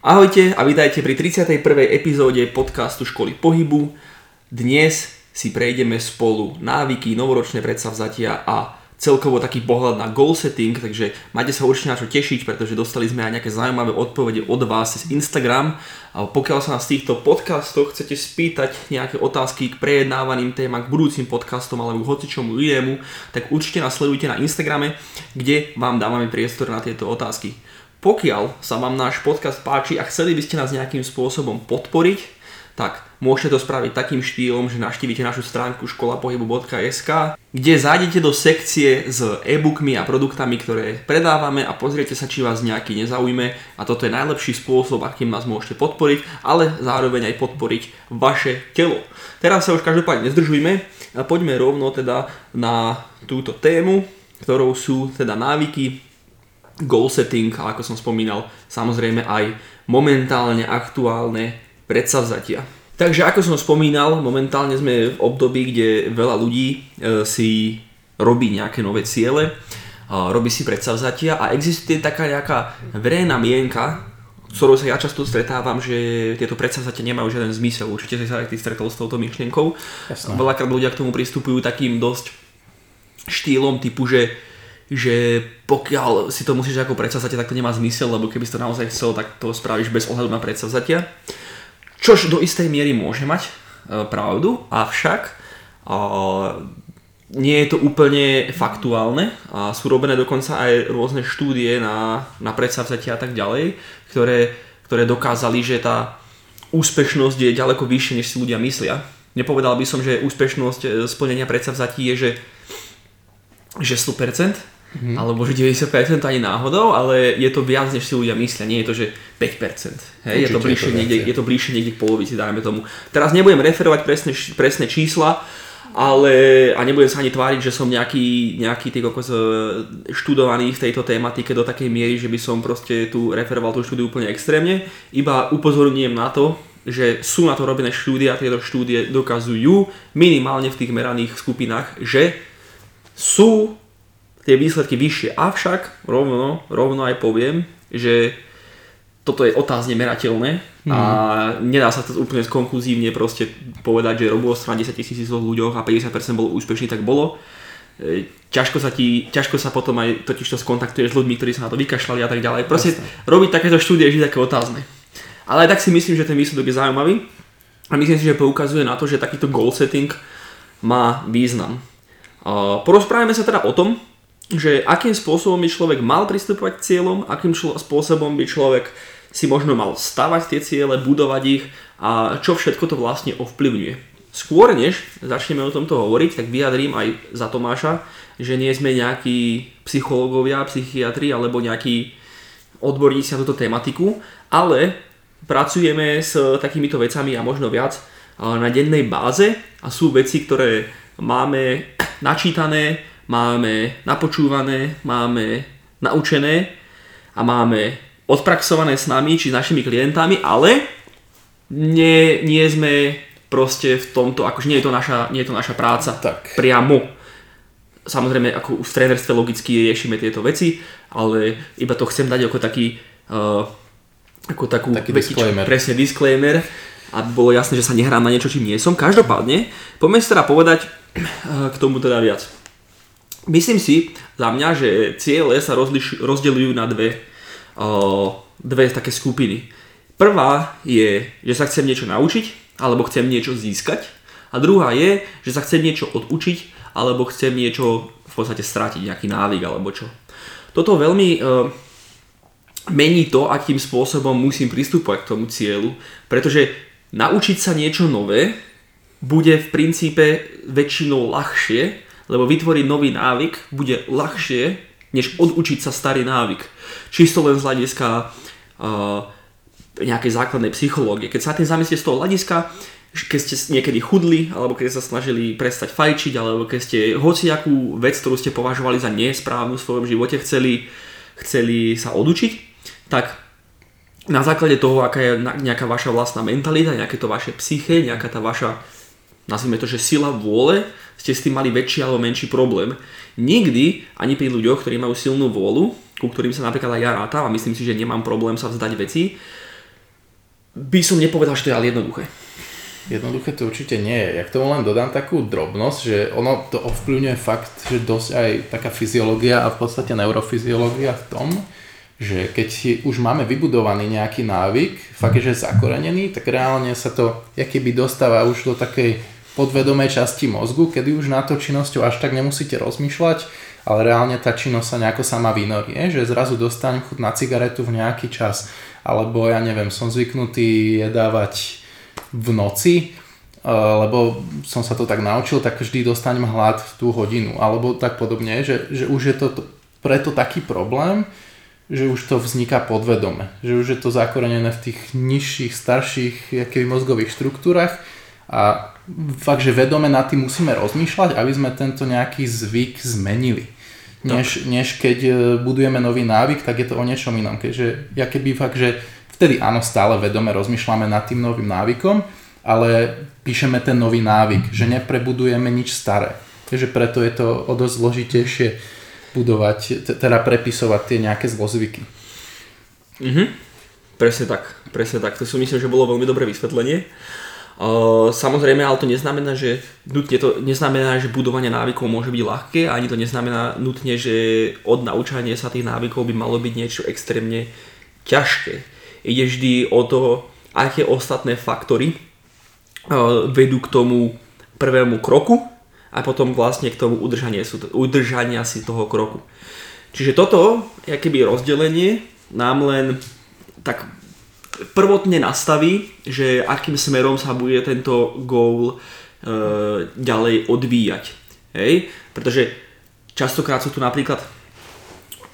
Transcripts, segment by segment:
Ahojte a vítajte pri 31. epizóde podcastu Školy pohybu. Dnes si prejdeme spolu návyky, novoročné predsavzatia a celkovo taký pohľad na goal setting, takže máte sa určite na čo tešiť, pretože dostali sme aj nejaké zaujímavé odpovede od vás cez Instagram. A pokiaľ sa nás v týchto podcastoch chcete spýtať nejaké otázky k prejednávaným témam, k budúcim podcastom alebo k hocičomu inému, tak určite nás sledujte na Instagrame, kde vám dávame priestor na tieto otázky. Pokiaľ sa vám náš podcast páči a chceli by ste nás nejakým spôsobom podporiť, tak môžete to spraviť takým štýlom, že navštívite našu stránku školapohybu.sk, kde zájdete do sekcie s e-bookmi a produktami, ktoré predávame a pozriete sa, či vás nejaký nezaujme a toto je najlepší spôsob, akým nás môžete podporiť, ale zároveň aj podporiť vaše telo. Teraz sa už každopádne nezdržujme a poďme rovno teda na túto tému, ktorou sú teda návyky, goal setting a ako som spomínal, samozrejme aj momentálne aktuálne predsavzatia. Takže ako som spomínal, momentálne sme v období, kde veľa ľudí e, si robí nejaké nové ciele, robí si predsavzatia a existuje taká nejaká verejná mienka, s ktorou sa ja často stretávam, že tieto predsavzatia nemajú žiaden zmysel. Určite si sa aj ty stretol s touto myšlienkou. Jasné. Veľakrát ľudia k tomu pristupujú takým dosť štýlom typu, že že pokiaľ si to musíš ako predsavzatia, tak to nemá zmysel, lebo keby si to naozaj chcel, tak to spravíš bez ohľadu na predsavzatia. Čož do istej miery môže mať e, pravdu, avšak nie je to úplne faktuálne a sú robené dokonca aj rôzne štúdie na, na predsavzatia a tak ďalej, ktoré, ktoré dokázali, že tá úspešnosť je ďaleko vyššia, než si ľudia myslia. Nepovedal by som, že úspešnosť e, splnenia predsavzatí je, že, že 100%, mm. alebo že 90% ani náhodou, ale je to viac, než si ľudia myslia. Nie je to, že 5%. Hej? je to bližšie, niekde, je to bližšie niekde k polovici, dajme tomu. Teraz nebudem referovať presné, presné čísla, ale a nebudem sa ani tváriť, že som nejaký, nejaký kokos e, študovaný v tejto tematike do takej miery, že by som proste tu referoval tú štúdiu úplne extrémne. Iba upozorňujem na to, že sú na to robené štúdie a tieto štúdie dokazujú minimálne v tých meraných skupinách, že sú tie výsledky vyššie. Avšak rovno, rovno aj poviem, že toto je otázne merateľné a mm. nedá sa to úplne konkluzívne proste povedať, že robilo sa na 10 tisíc ľuďoch a 50% bolo úspešný, tak bolo. E, ťažko sa, ti, ťažko sa potom aj totiž to skontaktuješ s ľuďmi, ktorí sa na to vykašľali a tak ďalej. Proste Jasne. robiť takéto štúdie je také otázne. Ale aj tak si myslím, že ten výsledok je zaujímavý a myslím si, že poukazuje na to, že takýto goal setting má význam. Porozprávame sa teda o tom, že akým spôsobom by človek mal pristupovať k cieľom, akým člo- spôsobom by človek si možno mal stavať tie ciele, budovať ich a čo všetko to vlastne ovplyvňuje. Skôr než začneme o tomto hovoriť, tak vyjadrím aj za Tomáša, že nie sme nejakí psychológovia, psychiatri alebo nejakí odborníci na túto tematiku, ale pracujeme s takýmito vecami a možno viac na dennej báze a sú veci, ktoré máme načítané, máme napočúvané, máme naučené a máme odpraxované s nami či s našimi klientami, ale nie, nie sme proste v tomto, akože nie je to naša, nie je to naša práca tak. priamo. Samozrejme, ako v trénerstve logicky riešime tieto veci, ale iba to chcem dať ako taký uh, ako takú taký vetič, disclaimer. presne disclaimer, aby bolo jasné, že sa nehrám na niečo, čím nie som. Každopádne, poďme si teda povedať uh, k tomu teda viac. Myslím si za mňa, že ciele sa rozliš, rozdeľujú na dve, uh, dve také skupiny. Prvá je, že sa chcem niečo naučiť, alebo chcem niečo získať. A druhá je, že sa chcem niečo odučiť, alebo chcem niečo v podstate strátiť, nejaký návyk alebo čo. Toto veľmi uh, mení to, akým spôsobom musím pristúpať k tomu cieľu, pretože naučiť sa niečo nové bude v princípe väčšinou ľahšie, lebo vytvoriť nový návyk bude ľahšie, než odučiť sa starý návyk. Čisto len z hľadiska uh, nejakej základnej psychológie. Keď sa tým zamyslíte z toho hľadiska, keď ste niekedy chudli, alebo keď sa snažili prestať fajčiť, alebo keď ste hociakú vec, ktorú ste považovali za nesprávnu v svojom živote, chceli, chceli sa odučiť, tak na základe toho, aká je nejaká vaša vlastná mentalita, nejaké to vaše psyche, nejaká tá vaša nazvime to, že sila vôle, ste s tým mali väčší alebo menší problém. Nikdy, ani pri ľuďoch, ktorí majú silnú vôľu, ku ktorým sa napríklad aj ja rátam a myslím si, že nemám problém sa vzdať veci, by som nepovedal, že to je ale jednoduché. Jednoduché to určite nie je. Ja k tomu len dodám takú drobnosť, že ono to ovplyvňuje fakt, že dosť aj taká fyziológia a v podstate neurofyziológia v tom, že keď už máme vybudovaný nejaký návyk, fakt je, že zakorenený, tak reálne sa to keby dostáva už do takej podvedomej časti mozgu, kedy už na to činnosťou až tak nemusíte rozmýšľať, ale reálne tá činnosť sa nejako sama vynorí, že zrazu dostanem chuť na cigaretu v nejaký čas, alebo ja neviem, som zvyknutý jedávať v noci, eh, lebo som sa to tak naučil, tak vždy dostanem hlad v tú hodinu, alebo tak podobne, že, že už je to preto taký problém, že už to vzniká podvedome, že už je to zakorenené v tých nižších, starších mozgových štruktúrach a fakt, že vedome nad tým musíme rozmýšľať, aby sme tento nejaký zvyk zmenili. Než, než keď e, budujeme nový návyk, tak je to o niečom inom. Keďže ja keby fakt, že vtedy áno, stále vedome rozmýšľame nad tým novým návykom, ale píšeme ten nový návyk, že neprebudujeme nič staré. Takže preto je to o dosť zložitejšie budovať, teda prepisovať tie nejaké zlozvyky. Mhm. Presne tak, presne tak. To si myslím, že bolo veľmi dobré vysvetlenie. Samozrejme, ale to neznamená, že nutne to neznamená, že budovanie návykov môže byť ľahké, ani to neznamená nutne, že od naučania sa tých návykov by malo byť niečo extrémne ťažké. Ide vždy o to, aké ostatné faktory vedú k tomu prvému kroku a potom vlastne k tomu udržania, udržania si toho kroku. Čiže toto, keby rozdelenie, nám len tak prvotne nastaví, že akým smerom sa bude tento goal e, ďalej odvíjať. Hej? Pretože častokrát sú tu napríklad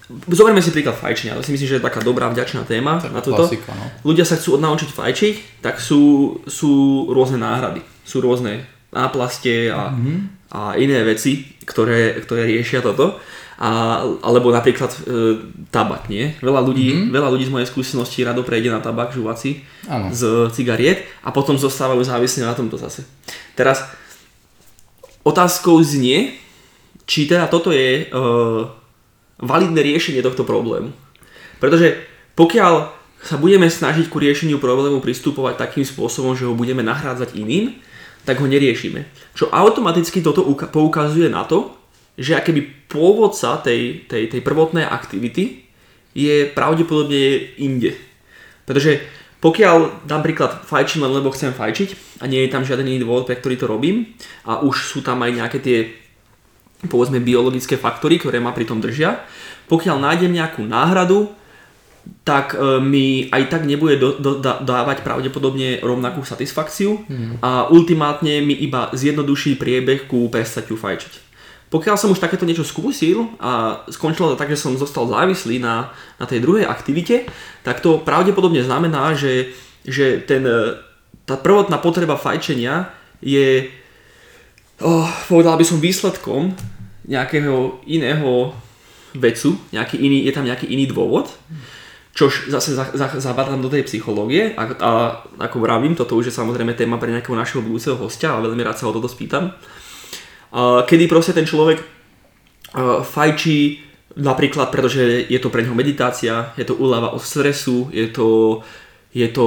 Zoberme si príklad fajčenia, to si myslím, že je taká dobrá, vďačná téma tak na toto. Klasika, no. Ľudia sa chcú odnaučiť fajčiť, tak sú, sú rôzne náhrady. Sú rôzne náplaste a, mm-hmm. a iné veci, ktoré, ktoré riešia toto a, alebo napríklad e, tabak, nie? Veľa ľudí, mm-hmm. veľa ľudí z mojej skúsenosti rado prejde na tabak žuvací ano. z cigariet a potom zostávajú závislí na tomto zase. Teraz otázkou znie, či teda toto je e, validné riešenie tohto problému. Pretože pokiaľ sa budeme snažiť ku riešeniu problému pristupovať takým spôsobom, že ho budeme nahrádzať iným, tak ho neriešime. Čo automaticky toto poukazuje na to, že akéby pôvodca tej, tej, tej prvotnej aktivity je pravdepodobne inde. Pretože pokiaľ dám príklad fajčím len lebo chcem fajčiť a nie je tam žiaden iný dôvod, pre ktorý to robím a už sú tam aj nejaké tie povedzme biologické faktory, ktoré ma pri tom držia, pokiaľ nájdem nejakú náhradu, tak e, mi aj tak nebude do, do, dávať pravdepodobne rovnakú satisfakciu mm. a ultimátne mi iba zjednoduší priebeh ku prestaťu fajčiť. Pokiaľ som už takéto niečo skúsil a skončilo to tak, že som zostal závislý na, na tej druhej aktivite, tak to pravdepodobne znamená, že, že ten, e, tá prvotná potreba fajčenia je, oh, povedal by som, výsledkom nejakého iného vecu, nejaký iný, je tam nejaký iný dôvod, čož zase zabadám do tej psychológie a, a ako vravím, toto už je samozrejme téma pre nejakého našeho budúceho hostia a veľmi rád sa o toto spýtam kedy proste ten človek fajčí napríklad, pretože je to pre neho meditácia, je to úľava od stresu, je to, je to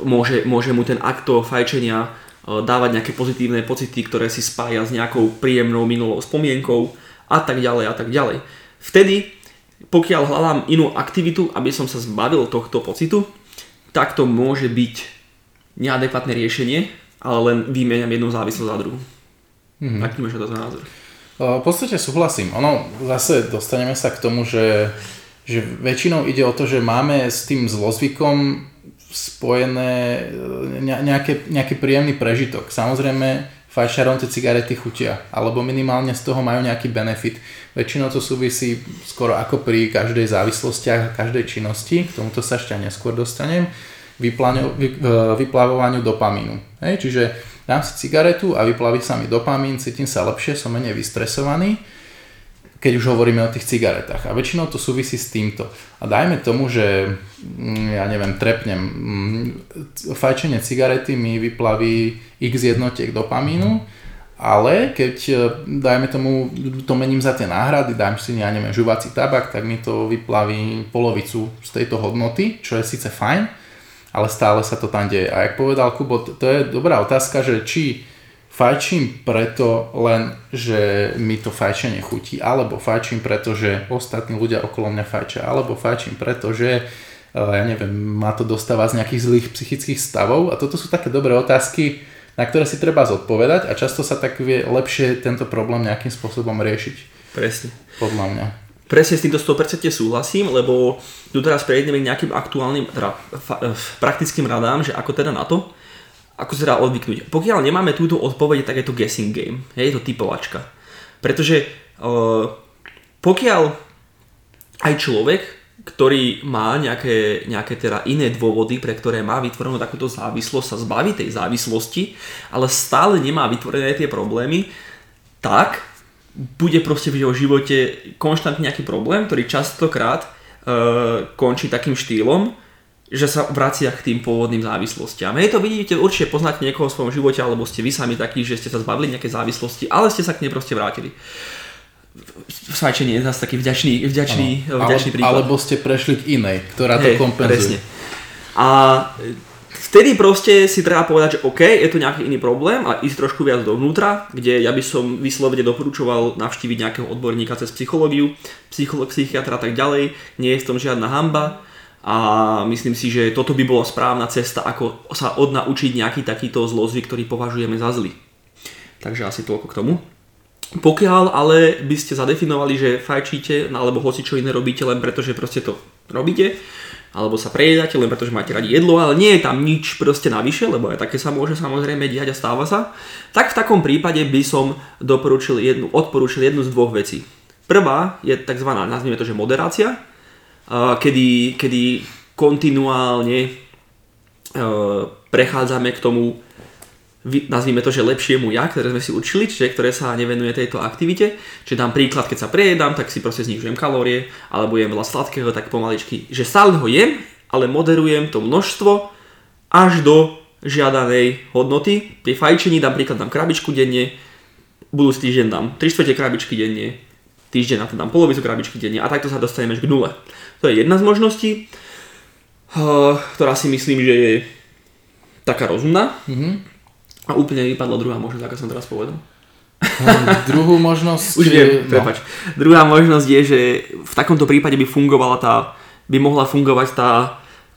môže, môže mu ten akt toho fajčenia dávať nejaké pozitívne pocity, ktoré si spája s nejakou príjemnou minulou spomienkou a tak ďalej a tak ďalej. Vtedy, pokiaľ hľadám inú aktivitu, aby som sa zbavil tohto pocitu, tak to môže byť neadekvátne riešenie, ale len vymeniam jednu závislosť za druhú. Mm-hmm. Aký máš to názor? V podstate súhlasím. Ono, zase dostaneme sa k tomu, že, že väčšinou ide o to, že máme s tým zlozvykom spojené e, nejaké, nejaký príjemný prežitok. Samozrejme, fajčiarom tie cigarety chutia, alebo minimálne z toho majú nejaký benefit. Väčšinou to súvisí skoro ako pri každej závislosti a každej činnosti, k tomuto sa ešte neskôr dostanem, e, vyplavovaniu dopamínu. Hej, čiže dám si cigaretu a vyplaví sa mi dopamín, cítim sa lepšie, som menej vystresovaný, keď už hovoríme o tých cigaretách. A väčšinou to súvisí s týmto. A dajme tomu, že mm, ja neviem, trepnem, mm, fajčenie cigarety mi vyplaví x jednotiek dopamínu, ale keď, e, dajme tomu, to mením za tie náhrady, dám si, ja neviem, žuvací tabak, tak mi to vyplaví polovicu z tejto hodnoty, čo je síce fajn, ale stále sa to tam deje. A jak povedal Kubo, to, je dobrá otázka, že či fajčím preto len, že mi to fajčenie chutí, alebo fajčím preto, že ostatní ľudia okolo mňa fajčia, alebo fajčím preto, že eh, ja neviem, ma to dostáva z nejakých zlých psychických stavov a toto sú také dobré otázky, na ktoré si treba zodpovedať a často sa tak vie lepšie tento problém nejakým spôsobom riešiť. Presne. Podľa mňa. Presne s týmto 100% súhlasím, lebo tu teraz prejdeme k nejakým aktuálnym, teda praktickým radám, že ako teda na to, ako sa dá odvyknúť. Pokiaľ nemáme túto odpoveď, tak je to guessing game, je to typovačka. Pretože uh, pokiaľ aj človek, ktorý má nejaké, nejaké teda iné dôvody, pre ktoré má vytvorenú takúto závislosť, sa zbaví tej závislosti, ale stále nemá vytvorené tie problémy, tak bude proste v jeho živote konštantne nejaký problém, ktorý častokrát uh, končí takým štýlom, že sa vracia k tým pôvodným závislostiam. Hej, to vidíte, určite poznáte niekoho v svojom živote, alebo ste vy sami takí, že ste sa zbavili nejaké závislosti, ale ste sa k nej proste vrátili. Svajčenie je zase taký vďačný, vďačný, Ano. vďačný príklad. alebo ste prešli k inej, ktorá to Hej, kompenzuje. Presne. A vtedy proste si treba povedať, že OK, je tu nejaký iný problém a ísť trošku viac dovnútra, kde ja by som vyslovene doporučoval navštíviť nejakého odborníka cez psychológiu, psycholog, psychiatra a tak ďalej. Nie je v tom žiadna hamba a myslím si, že toto by bola správna cesta, ako sa odnaučiť nejaký takýto zlozvyk, ktorý považujeme za zlý. Takže asi toľko k tomu. Pokiaľ ale by ste zadefinovali, že fajčíte alebo hoci čo iné robíte len preto, že proste to robíte, alebo sa prejedáte len preto, že máte radi jedlo, ale nie je tam nič proste navyše, lebo aj také sa môže samozrejme diať a stáva sa, tak v takom prípade by som doporučil jednu, odporúčil jednu z dvoch vecí. Prvá je tzv. nazvime to, že moderácia, kedy, kedy kontinuálne e, prechádzame k tomu nazvime to, že lepšiemu ja, ktoré sme si učili, čiže ktoré sa nevenuje tejto aktivite. Čiže dám príklad, keď sa prejedám, tak si proste znižujem kalórie, alebo jem veľa sladkého, tak pomaličky, že stále ho jem, ale moderujem to množstvo až do žiadanej hodnoty. Pri fajčení dám príklad, dám krabičku denne, budúci týždeň dám 3 čtvrte krabičky denne, týždeň na to dám polovicu krabičky denne a takto sa dostaneme k nule. To je jedna z možností, eh, ktorá si myslím, že je taká rozumná. Mhm. A úplne vypadla druhá možnosť, ako som teraz povedal. Hm, Druhú možnosť... Už viem, no, prepač. Druhá možnosť je, že v takomto prípade by fungovala tá, by mohla fungovať tá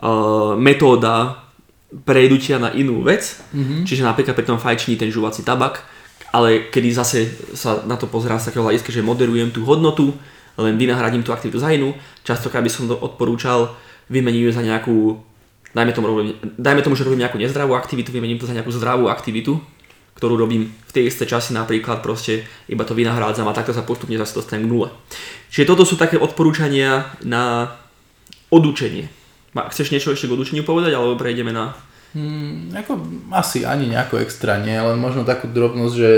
uh, metóda prejdutia na inú vec, mm-hmm. čiže napríklad pri tom fajčení ten žuvací tabak, ale kedy zase sa na to pozerám z takého hľadiska, že moderujem tú hodnotu, len vynahradím tú aktivitu za inú, častokrát by som to odporúčal vymeniť za nejakú, dajme tomu, robím, dajme tomu, že robím nejakú nezdravú aktivitu, vymením to za nejakú zdravú aktivitu, ktorú robím v tej isté časy napríklad proste iba to vynahrádzam a takto sa postupne zase dostanem k nule. Čiže toto sú také odporúčania na odučenie. Chceš niečo ešte k odučeniu povedať, alebo prejdeme na... Hmm, ako, asi ani nejako extra nie, len možno takú drobnosť, že,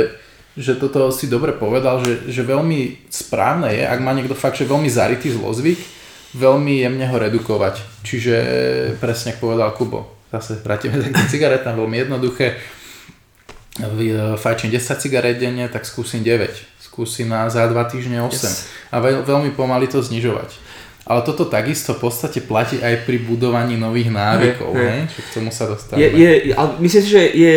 že toto si dobre povedal, že, že veľmi správne je, ak má niekto fakt, že veľmi zarytý zlozvyk, veľmi jemne ho redukovať. Čiže presne ako povedal Kubo, zase vrátime sa k tým cigaretám, veľmi jednoduché. V- Fajčím 10 cigaret denne, tak skúsim 9. Skúsim na za 2 týždne 8. Yes. A veľ, veľmi pomaly to znižovať. Ale toto takisto v podstate platí aj pri budovaní nových návykov, hej. hej, že k tomu sa dostaneme. Je, je, ale myslím si, že je...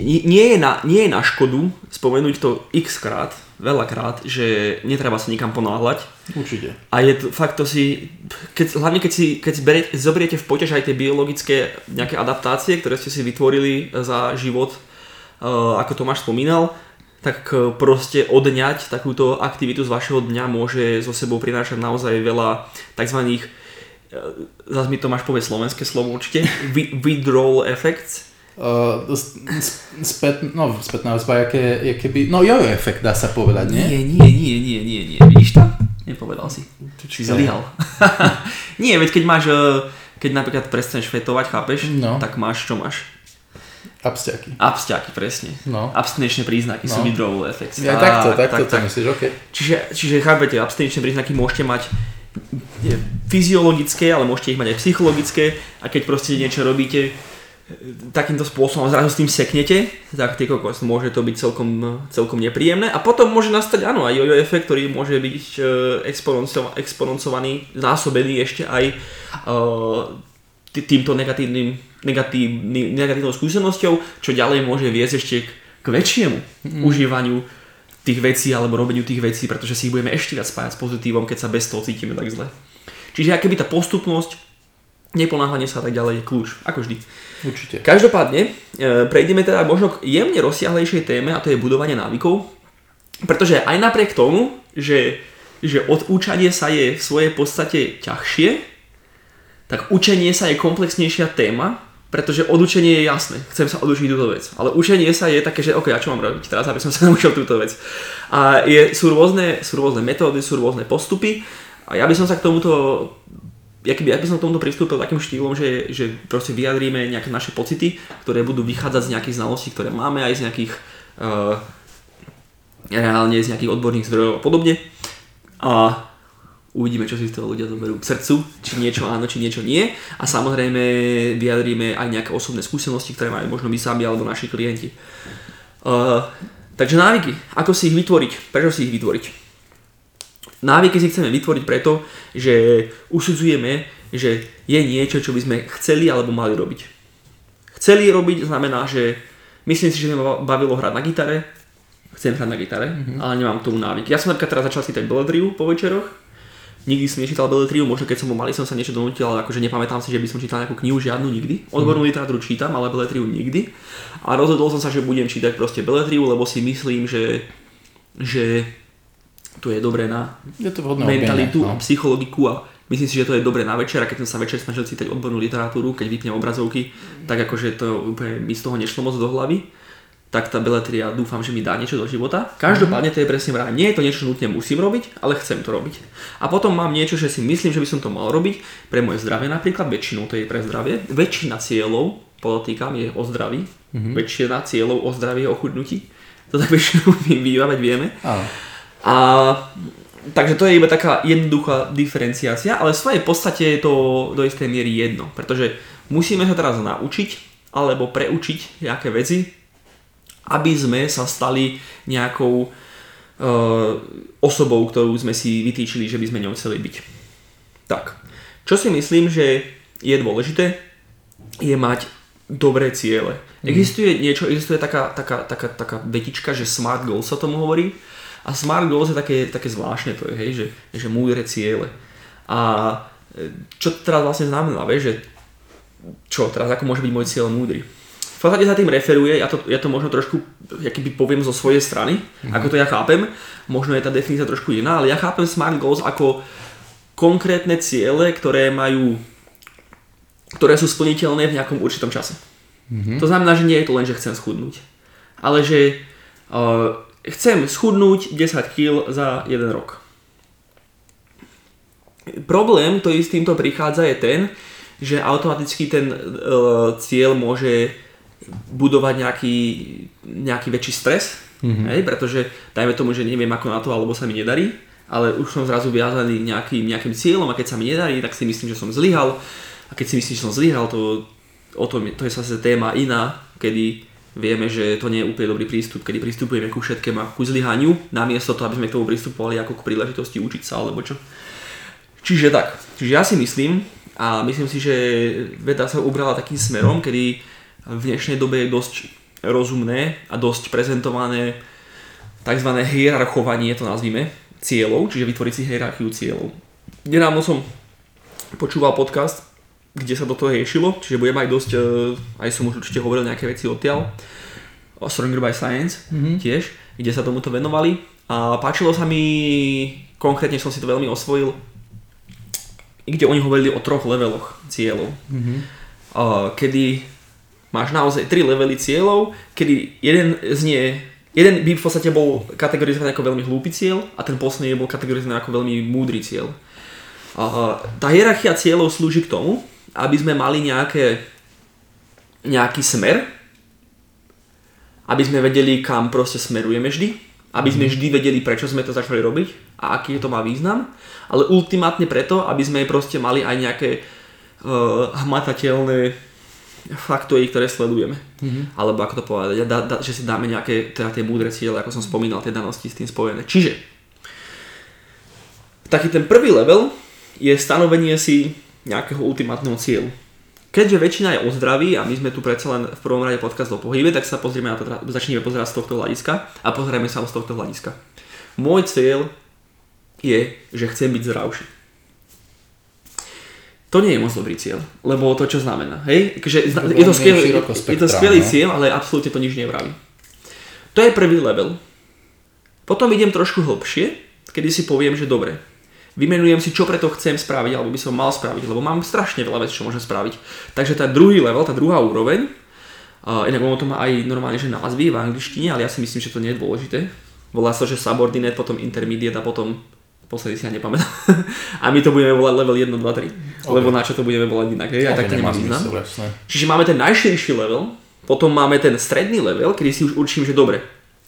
Nie- je, na, nie je na škodu spomenúť to x krát, veľakrát, že netreba sa nikam ponáhľať. Určite. A je to, fakt to si, keď, hlavne keď si keď zberiete, zoberiete v poťaž aj tie biologické nejaké adaptácie, ktoré ste si vytvorili za život, uh, ako Tomáš spomínal, tak uh, proste odňať takúto aktivitu z vašeho dňa môže so sebou prinášať naozaj veľa tzv. Uh, zase mi Tomáš povie slovenské slovo určite, wi- withdrawal effects, Uh, s- s- spät, no, spätná väzba, aké, je keby, no jojo efekt dá sa povedať, nie? Nie, nie, nie, nie, nie, nie. Vidíš to? Nepovedal si. Si zlyhal. nie, veď keď máš, eh, keď napríklad prestaneš fetovať, chápeš? No. Tak máš, čo máš? Abstiaky. Abstiaky, presne. No. Abstinenčné príznaky No. sú withdrawal effects. Ja takto, takto to myslíš, ok. Čiže, čiže chápete, abstinenčné príznaky môžete mať fyziologické, ale môžete ich mať aj psychologické a keď proste niečo robíte, takýmto spôsobom zrazu s tým seknete, tak ty kokos, môže to byť celkom, celkom nepríjemné a potom môže nastať áno aj jojo efekt, ktorý môže byť uh, exponencovaný, znásobený ešte aj uh, týmto negatívnym, negatívny, negatívnou skúsenosťou, čo ďalej môže viesť ešte k, väčšiemu mm. užívaniu tých vecí alebo robeniu tých vecí, pretože si ich budeme ešte viac spájať s pozitívom, keď sa bez toho cítime tak zle. Čiže akéby tá postupnosť, neponáhľanie sa a tak ďalej je kľúč, ako vždy. Určite. Každopádne, e, prejdeme teda možno k jemne rozsiahlejšej téme a to je budovanie návykov, pretože aj napriek tomu, že, že odúčanie sa je v svojej podstate ťažšie, tak učenie sa je komplexnejšia téma, pretože odučenie je jasné, chcem sa odučiť túto vec. Ale učenie sa je také, že OK, a čo mám robiť teraz, aby som sa naučil túto vec. A je, sú, rôzne, sú rôzne metódy, sú rôzne postupy a ja by som sa k tomuto ja, keby, ja by som k tomuto pristúpil takým štýlom, že, že proste vyjadríme nejaké naše pocity, ktoré budú vychádzať z nejakých znalostí, ktoré máme, aj z nejakých uh, reálne z nejakých odborných zdrojov a podobne. A uvidíme, čo si z toho ľudia zoberú k srdcu, či niečo áno, či niečo nie. A samozrejme vyjadríme aj nejaké osobné skúsenosti, ktoré majú možno my sami alebo naši klienti. Uh, takže návyky, ako si ich vytvoriť, prečo si ich vytvoriť? Návyky si chceme vytvoriť preto, že usudzujeme, že je niečo, čo by sme chceli alebo mali robiť. Chceli robiť znamená, že myslím si, že ma bavilo hrať na gitare, chcem hrať na gitare, mm-hmm. ale nemám k tomu návyk. Ja som napríklad teraz začal tak beledriu po večeroch, nikdy som nečítal Beletriu, možno keď som bol malý, som sa niečo donútil, ale akože nepamätám si, že by som čítal nejakú knihu, žiadnu nikdy. Odbornú mm. literatúru čítam, ale Beletriu nikdy. A rozhodol som sa, že budem čítať proste Beletriu, lebo si myslím, že, že to je dobré na je to mentalitu no. a psychologiku a myslím si, že to je dobré na večer a keď som sa večer snažil čítať odbornú literatúru, keď vypnem obrazovky, tak akože to úplne mi z toho nešlo moc do hlavy tak tá beletria dúfam, že mi dá niečo do života. Každopádne to je presne vraj. Nie je to niečo, čo nutne musím robiť, ale chcem to robiť. A potom mám niečo, že si myslím, že by som to mal robiť pre moje zdravie napríklad, väčšinou to je pre zdravie. Väčšina cieľov, podotýkam, je o zdraví. Mm-hmm. Väčšina cieľov o zdraví, o chudnutí. To tak väčšinou vyvávať vieme. Áno. A Takže to je iba taká jednoduchá diferenciácia, ale v svojej podstate je to do istej miery jedno, pretože musíme sa teraz naučiť alebo preučiť nejaké veci, aby sme sa stali nejakou uh, osobou, ktorú sme si vytýčili, že by sme ňou chceli byť. Tak, čo si myslím, že je dôležité, je mať dobré ciele. Mm. Existuje niečo, existuje taká, taká, taká, taká vetička, že smart goals sa tomu hovorí. A smart goals je také, také zvláštne, to je, hej, že, že múdre ciele. A e, čo teraz vlastne znamená, vieš, že čo teraz, ako môže byť môj cieľ múdry? v podstate sa tým referuje, ja to, ja to možno trošku, keby poviem zo svojej strany, mm-hmm. ako to ja chápem, možno je tá definícia trošku iná, ale ja chápem Smart Goals ako konkrétne ciele, ktoré majú, ktoré sú splniteľné v nejakom určitom čase. Mm-hmm. To znamená, že nie je to len, že chcem schudnúť, ale že uh, chcem schudnúť 10 kg za jeden rok. Problém, ktorý s týmto prichádza, je ten, že automaticky ten uh, cieľ môže budovať nejaký, nejaký väčší stres, mm-hmm. hej, pretože dajme tomu, že neviem ako na to, alebo sa mi nedarí, ale už som zrazu viazaný nejakým, nejakým cieľom a keď sa mi nedarí, tak si myslím, že som zlyhal a keď si myslím, že som zlyhal, to, o tom, to je zase téma iná, kedy vieme, že to nie je úplne dobrý prístup, kedy pristupujeme ku všetkému ako ku zlyhaniu, namiesto toho, aby sme k tomu pristupovali ako k príležitosti učiť sa alebo čo. Čiže tak, čiže ja si myslím a myslím si, že veda sa ubrala takým smerom, kedy v dnešnej dobe je dosť rozumné a dosť prezentované tzv. hierarchovanie, to nazvime, cieľov, čiže vytvoriť si hierarchiu cieľov. Nedávno som počúval podcast, kde sa do toho riešilo, čiže budem aj dosť, e, aj som už určite hovoril nejaké veci odtiaľ, o Stronger by Science mm-hmm. tiež, kde sa tomuto venovali a páčilo sa mi, konkrétne som si to veľmi osvojil, kde oni hovorili o troch leveloch cieľov. Mm-hmm. Kedy máš naozaj tri levely cieľov, kedy jeden z nie Jeden by v podstate bol kategorizovaný ako veľmi hlúpy cieľ a ten posledný bol kategorizovaný ako veľmi múdry cieľ. A tá hierarchia cieľov slúži k tomu, aby sme mali nejaké, nejaký smer, aby sme vedeli, kam proste smerujeme vždy, aby sme mhm. vždy vedeli, prečo sme to začali robiť a aký to má význam, ale ultimátne preto, aby sme proste mali aj nejaké uh, hmatateľné faktory, ktoré sledujeme. Mm-hmm. Alebo ako to povedať, da, da, že si dáme nejaké teda tie múdre ciele, ako som spomínal, tie danosti s tým spojené. Čiže taký ten prvý level je stanovenie si nejakého ultimátneho cieľu. Keďže väčšina je o zdraví a my sme tu predsa len v prvom rade podcast o pohybe, tak sa pozrieme na to, začneme pozerať z tohto hľadiska a pozrieme sa z tohto hľadiska. Môj cieľ je, že chcem byť zdravší. To nie je moc dobrý cieľ, lebo to čo znamená, hej? Keďže, je, to skvelý, je to skvelý cieľ, ale absolútne to nič nevraví. To je prvý level. Potom idem trošku hlbšie, kedy si poviem, že dobre, vymenujem si, čo preto chcem spraviť, alebo by som mal spraviť, lebo mám strašne veľa vecí, čo môžem spraviť. Takže tá druhý level, tá druhá úroveň, uh, inak ono to má aj normálne, že názvy v angličtine, ale ja si myslím, že to nie je dôležité. Volá sa, že subordinate, potom intermediate a potom posledný si ja nepamätám. a my to budeme volať level 1, 2, 3. Okay. Lebo na čo to budeme volať inak, hej? Tak to nemá význam. Čiže máme ten najširší level, potom máme ten stredný level, kedy si už určím, že dobre,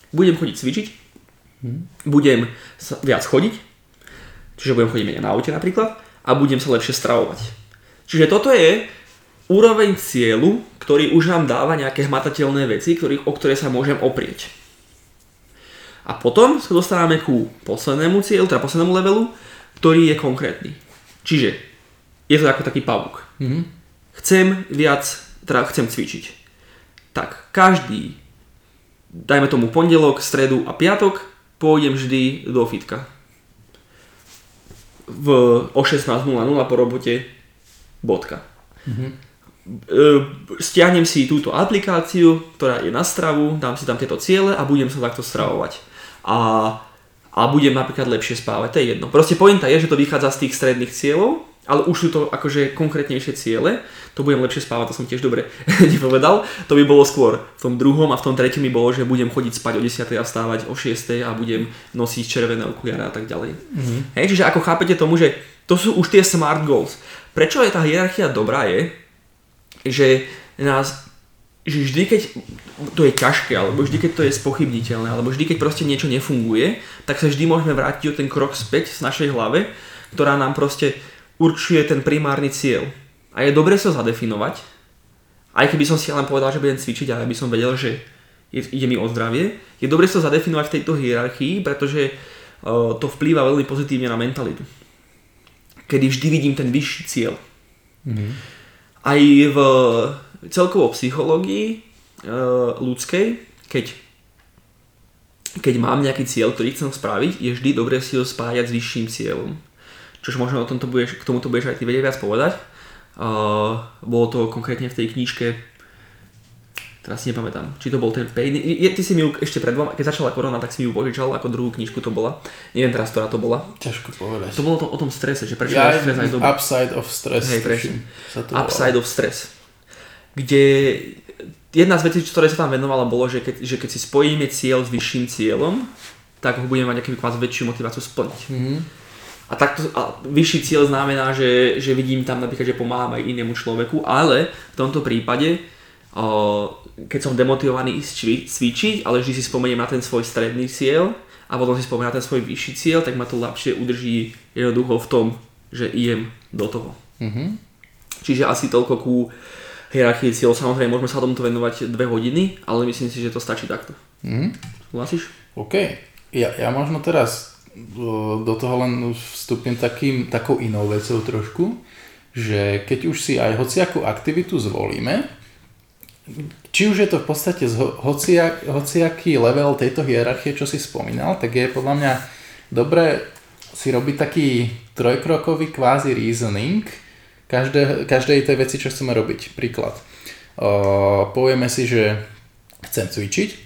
budem chodiť cvičiť, hmm. budem viac chodiť, Čiže budem chodiť menej na aute napríklad a budem sa lepšie stravovať. Čiže toto je úroveň cieľu, ktorý už nám dáva nejaké hmatateľné veci, ktorý, o ktoré sa môžem oprieť. A potom sa dostávame ku poslednému cieľu, teda poslednému levelu, ktorý je konkrétny. Čiže je to ako taký pavúk. Mm-hmm. Chcem viac, teda chcem cvičiť. Tak každý, dajme tomu pondelok, stredu a piatok, pôjdem vždy do fitka v, o 16.00 po robote bodka. Mm-hmm. Stiahnem si túto aplikáciu, ktorá je na stravu, dám si tam tieto ciele a budem sa takto stravovať. A, a budem napríklad lepšie spávať, to je jedno. Proste pointa je, že to vychádza z tých stredných cieľov ale už sú to akože konkrétnejšie ciele, to budem lepšie spávať, to som tiež dobre nepovedal, to by bolo skôr v tom druhom a v tom treťom by bolo, že budem chodiť spať o 10 a vstávať o 6 a budem nosiť červené okuliare a tak ďalej. Mm-hmm. Hej, čiže ako chápete tomu, že to sú už tie smart goals. Prečo je tá hierarchia dobrá je, že nás že vždy, keď to je ťažké, alebo vždy, keď to je spochybniteľné, alebo vždy, keď proste niečo nefunguje, tak sa vždy môžeme vrátiť o ten krok späť z našej hlave, ktorá nám proste určuje ten primárny cieľ. A je dobre sa zadefinovať, aj keby som si len povedal, že budem cvičiť, ale by som vedel, že ide mi o zdravie, je dobre sa zadefinovať v tejto hierarchii, pretože uh, to vplýva veľmi pozitívne na mentalitu. Kedy vždy vidím ten vyšší cieľ. Mm-hmm. Aj v celkovo psychológii uh, ľudskej, keď, keď mám nejaký cieľ, ktorý chcem spraviť, je vždy dobre si ho spájať s vyšším cieľom čož možno o tomto budeš, k tomuto budeš aj ty vedieť viac povedať. Uh, bolo to konkrétne v tej knižke teraz si nepamätám, či to bol ten Pain. Je, ty si mi ju ešte pred dvoma, keď začala korona, tak si mi ju požičal, ako druhú knižku to bola. Neviem teraz, ktorá to bola. Ťažko povedať. To bolo to o tom strese, že prečo ja, je stres aj dobrý. Upside of stress. Hej, presne. Upside of stress. Kde jedna z vecí, ktoré sa tam venovala, bolo, že keď, že keď si spojíme cieľ s vyšším cieľom, tak ho budeme mať nejakú väčšiu motiváciu splniť. Mm-hmm. A takto a vyšší cieľ znamená, že, že vidím tam napríklad, že pomáham aj inému človeku, ale v tomto prípade, o, keď som demotivovaný ísť cvičiť, ale vždy si spomeniem na ten svoj stredný cieľ a potom si spomeniem na ten svoj vyšší cieľ, tak ma to ľahšie udrží jednoducho v tom, že idem do toho. Mm-hmm. Čiže asi toľko ku hierarchii cieľ. Samozrejme, môžeme sa tomuto venovať dve hodiny, ale myslím si, že to stačí takto. Mm-hmm. Súhlasíš? OK. Ja, ja možno teraz do toho len vstúpim takým, takou inou vecou trošku, že keď už si aj hociakú aktivitu zvolíme, či už je to v podstate hociak, hociaký level tejto hierarchie, čo si spomínal, tak je podľa mňa dobré si robiť taký trojkrokový kvázi reasoning každé, každej tej veci, čo chceme robiť. Príklad. O, povieme si, že chcem cvičiť,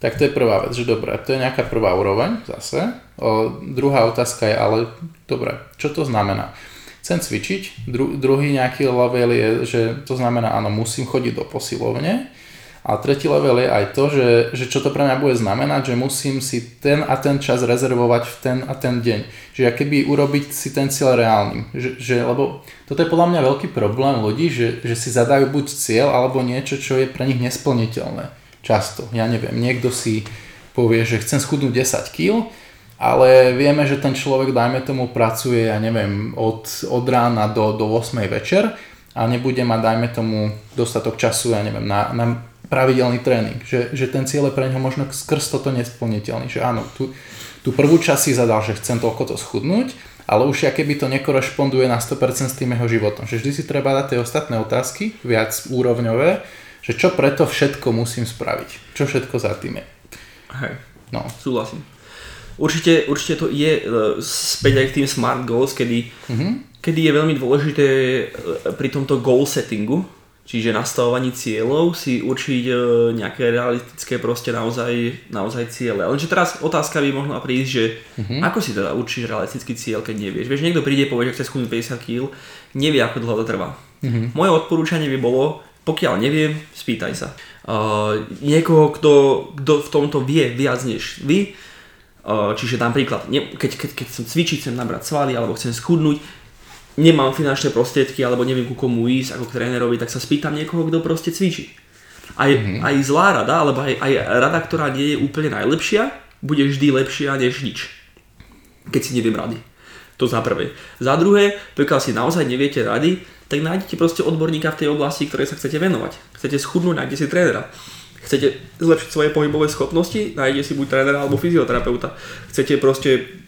tak to je prvá vec, že dobre, to je nejaká prvá úroveň zase. O, druhá otázka je, ale dobre, čo to znamená? Chcem cvičiť, dru, druhý nejaký level je, že to znamená, áno, musím chodiť do posilovne. A tretí level je aj to, že, že čo to pre mňa bude znamenať, že musím si ten a ten čas rezervovať v ten a ten deň. Čiže keby urobiť si ten cieľ reálnym. Že, že, lebo toto je podľa mňa veľký problém ľudí, že, že si zadajú buď cieľ alebo niečo, čo je pre nich nesplniteľné často. Ja neviem, niekto si povie, že chcem schudnúť 10 kg, ale vieme, že ten človek, dajme tomu, pracuje, ja neviem, od, od rána do, do 8 večer a nebude mať, dajme tomu, dostatok času, ja neviem, na, na pravidelný tréning. Že, že ten cieľ je pre neho možno skrz toto nesplniteľný. Že áno, tu, tú prvú časť si zadal, že chcem toľko to schudnúť, ale už aké by to nekorešponduje na 100% s tým jeho životom. Že vždy si treba dať tie ostatné otázky, viac úrovňové, že čo preto všetko musím spraviť. Čo všetko za tým je. Hej, No. súhlasím. Určite, určite to je e, späť aj k tým smart goals, kedy, Mhm. kedy je veľmi dôležité e, pri tomto goal settingu, čiže nastavovaní cieľov, si určiť e, nejaké realistické proste naozaj, naozaj ciele. Lenže teraz otázka by mohla prísť, že ako si teda určíš realistický cieľ, keď nevieš. Vieš, niekto príde a povie, že chce schudnúť 50 kg, nevie ako dlho to trvá. Moje odporúčanie by bolo, pokiaľ neviem, spýtaj sa. Uh, niekoho, kto, kto v tomto vie viac než vy, uh, čiže napríklad, ne, keď, keď, keď chcem cvičiť, chcem nabrať svaly alebo chcem schudnúť, nemám finančné prostriedky alebo neviem ku komu ísť ako k trénerovi, tak sa spýtam niekoho, kto proste cvičí. Aj, mm-hmm. aj zlá rada, alebo aj, aj rada, ktorá nie je úplne najlepšia, bude vždy lepšia než nič. Keď si neviem rady. To za prvé. Za druhé, pokiaľ si naozaj neviete rady, tak nájdete proste odborníka v tej oblasti, ktorej sa chcete venovať. Chcete schudnúť, nájdete si trénera. Chcete zlepšiť svoje pohybové schopnosti, nájdete si buď trénera alebo fyzioterapeuta. Chcete proste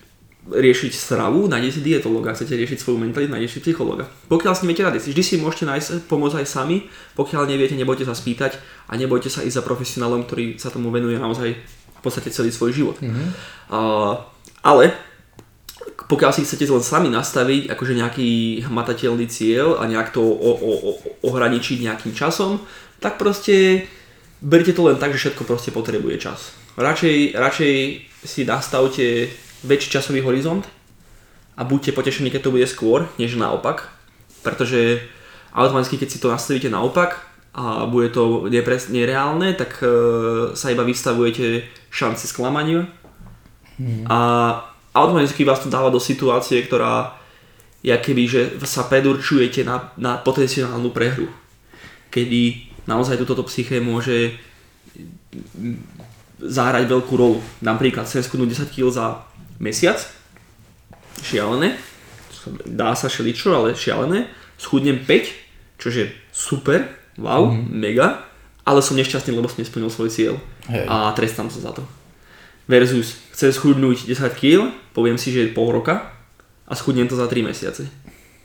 riešiť stravu, nájdete si dietologa, chcete riešiť svoju mentalitu, nájdete si psychologa. Pokiaľ si neviete rady, vždy si môžete nájsť pomôcť aj sami, pokiaľ neviete, nebojte sa spýtať a nebojte sa ísť za profesionálom, ktorý sa tomu venuje naozaj v podstate celý svoj život. Mm-hmm. Uh, ale pokiaľ si chcete len sami nastaviť akože nejaký hmatateľný cieľ a nejak to o, o, o, ohraničiť nejakým časom, tak proste berte to len tak, že všetko proste potrebuje čas. Radšej, radšej si nastavte väčší časový horizont a buďte potešení, keď to bude skôr, než naopak, pretože automaticky, keď si to nastavíte naopak a bude to nepres- nereálne, tak e, sa iba vystavujete šanci sklamaniu. A automaticky vás to dáva do situácie, ktorá je keby, že sa predurčujete na, na potenciálnu prehru. Kedy naozaj túto psyché môže zahrať veľkú rolu. Napríklad chcem skudnúť 10 kg za mesiac, šialené, dá sa šeličo, ale šialené, schudnem 5, čo je super, wow, mm. mega, ale som nešťastný, lebo som nesplnil svoj cieľ Hej. a trestám sa za to. Versus chcem schudnúť 10 kg, poviem si, že je pol roka a schudnem to za 3 mesiace.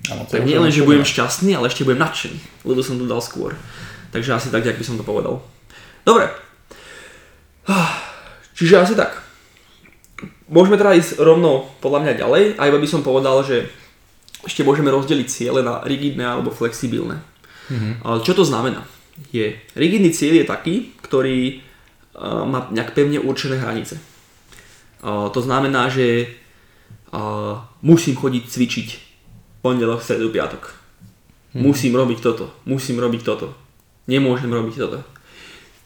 To Tak nie len, že budem šťastný, ale ešte budem nadšený, lebo som to dal skôr. Takže asi tak, jak by som to povedal. Dobre. Čiže asi tak. Môžeme teda ísť rovno podľa mňa ďalej a iba by som povedal, že ešte môžeme rozdeliť ciele na rigidné alebo flexibilné. Ale čo to znamená? Je, rigidný cieľ je taký, ktorý má nejak pevne určené hranice. Uh, to znamená, že uh, musím chodiť cvičiť pondelok, stredu, piatok. Musím robiť toto, musím robiť toto. Nemôžem robiť toto.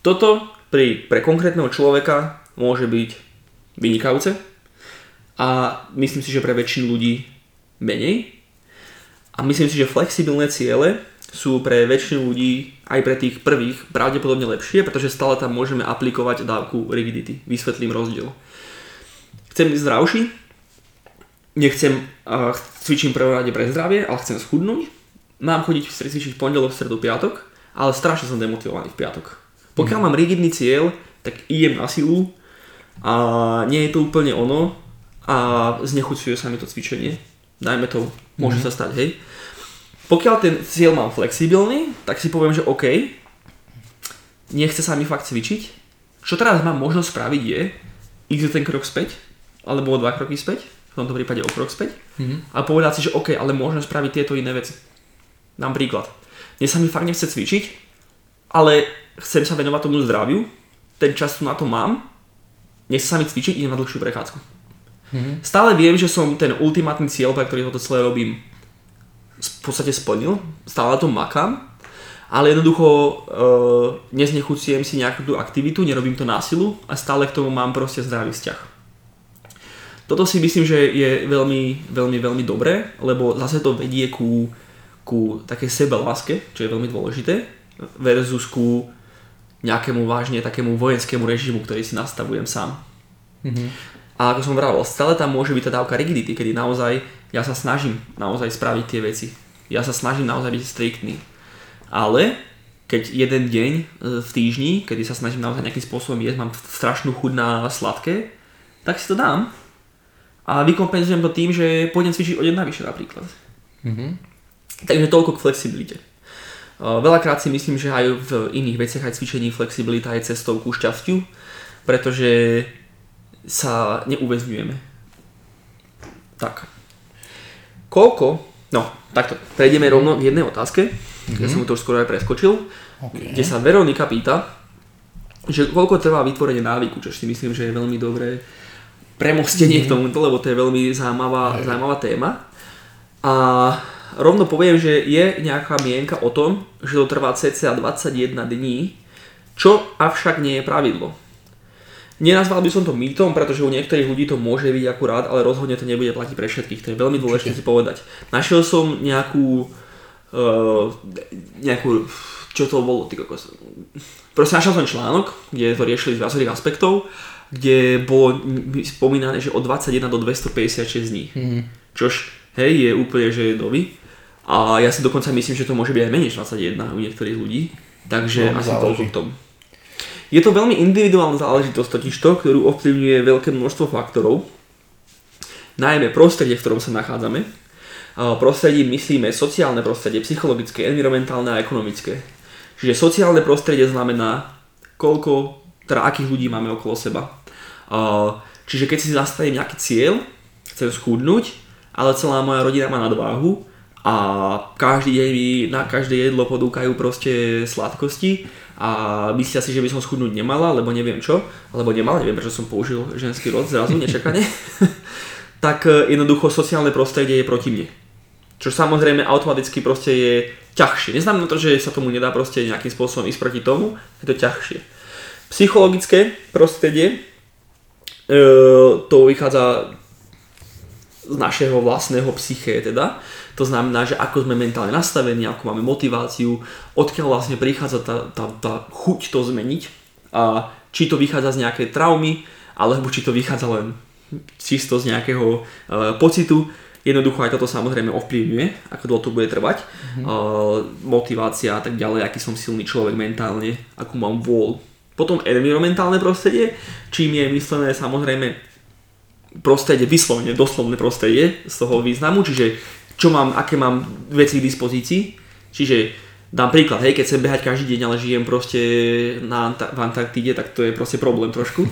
Toto pri, pre konkrétneho človeka môže byť vynikajúce a myslím si, že pre väčšinu ľudí menej. A myslím si, že flexibilné ciele sú pre väčšinu ľudí, aj pre tých prvých, pravdepodobne lepšie, pretože stále tam môžeme aplikovať dávku rigidity. Vysvetlím rozdiel. Chcem byť zdravší, nechcem, uh, cvičím prvom rade pre zdravie, ale chcem schudnúť. Mám chodiť cvičiť v pondelok, stredu, piatok, ale strašne som demotivovaný v piatok. Pokiaľ mám rigidný cieľ, tak idem na silu a nie je to úplne ono a znechucuje sa mi to cvičenie. Dajme to, môže sa stať, hej. Pokiaľ ten cieľ mám flexibilný, tak si poviem, že OK, nechce sa mi fakt cvičiť. Čo teraz mám možnosť spraviť je ísť ten krok späť, alebo dva kroky späť, v tomto prípade o krok späť, Mhm. a povedať si, že OK, ale môžem spraviť tieto iné veci. Dám príklad. Dnes sa mi fakt nechce cvičiť, ale chcem sa venovať tomu zdraviu, ten čas tu na to mám, nechce sa mi cvičiť, idem na dlhšiu prechádzku. Stále viem, že som ten ultimátny cieľ, pre ktorý toto celé robím, v podstate splnil, stále na tom makám, ale jednoducho uh, neznechucujem si nejakú tú aktivitu, nerobím to násilu a stále k tomu mám proste zdravý vzťah. Toto si myslím, že je veľmi, veľmi, veľmi dobré, lebo zase to vedie ku, ku takej sebeláske, čo je veľmi dôležité, versus ku nejakému vážne takému vojenskému režimu, ktorý si nastavujem sám. A ako som vravel, stále tam môže byť tá dávka rigidity, kedy naozaj ja sa snažím naozaj spraviť tie veci. Ja sa snažím naozaj byť striktný. Ale keď jeden deň e, v týždni, kedy sa snažím naozaj nejakým spôsobom jesť, mám strašnú chuť na sladké, tak si to dám. A vykompenzujem to tým, že pôjdem cvičiť o deň navyše napríklad. Mhm. Takže toľko k flexibilite. E, Veľakrát si myslím, že aj v iných veciach, aj cvičení flexibilita je cestou ku šťastiu, pretože sa neuväzňujeme. Tak. Koľko, no takto, prejdeme rovno k jednej otázke, mm-hmm. ja som to už skoro aj preskočil, Okay. kde sa Veronika pýta, že koľko trvá vytvorenie návyku, čo si myslím, že je veľmi dobré premostenie k tomuto, lebo to je veľmi zaujímavá, zaujímavá téma. A rovno poviem, že je nejaká mienka o tom, že to trvá cca 21 dní, čo avšak nie je pravidlo. Nenazval by som to mýtom, pretože u niektorých ľudí to môže byť akurát, ale rozhodne to nebude platiť pre všetkých. To je veľmi dôležité si povedať. Našiel som nejakú, uh, nejakú, čo to bolo, ty kokos. Proste našiel som článok, kde to riešili z viacerých aspektov, kde bolo spomínané, že od 21 do 256 dní. Mhm. Čož, hej, je úplne, že je nový. A ja si dokonca myslím, že to môže byť aj menej než 21 u niektorých ľudí. Takže No, asi záleží. toľko k tomu. Je to veľmi individuálna záležitosť totižto, ktorú ovplyvňuje veľké množstvo faktorov. Najmä prostredie, v ktorom sa nachádzame. A Prostredím myslíme sociálne prostredie, psychologické, environmentálne a ekonomické. Čiže sociálne prostredie znamená, koľko, teda akých ľudí máme okolo seba. Čiže keď si nastavím nejaký cieľ, chcem schudnúť, ale celá moja rodina má nadváhu a každý deň mi na každé jedlo podúkajú proste sladkosti a myslia si, že by som schudnúť nemala, lebo neviem čo, alebo nemala, neviem prečo som použil ženský rod zrazu, nečakane, tak e, jednoducho sociálne prostredie je proti mne. Čo samozrejme automaticky proste je ťažšie. Neznamená to, že sa tomu nedá proste nejakým spôsobom ísť proti tomu, je to ťažšie. Psychologické prostredie, e, to vychádza z našeho vlastného psyché teda. To znamená, že ako sme mentálne nastavení, ako máme motiváciu, odkiaľ vlastne prichádza tá, tá, tá chuť to zmeniť a či to vychádza z nejakej traumy, alebo či to vychádza len čisto z nejakého e, pocitu. Jednoducho aj toto samozrejme ovplyvňuje, ako dlho to bude trvať. E, motivácia a tak ďalej, aký som silný človek mentálne, akú mám vôľu. Potom environmentálne prostredie, čím je myslené samozrejme prostredie, vyslovene, doslovné prostredie z toho významu, čiže čo mám, aké mám veci k dispozícii. Čiže dám príklad, hej, keď chcem behať každý deň, ale žijem proste na Anta- v Antarktíde, tak to je proste problém trošku.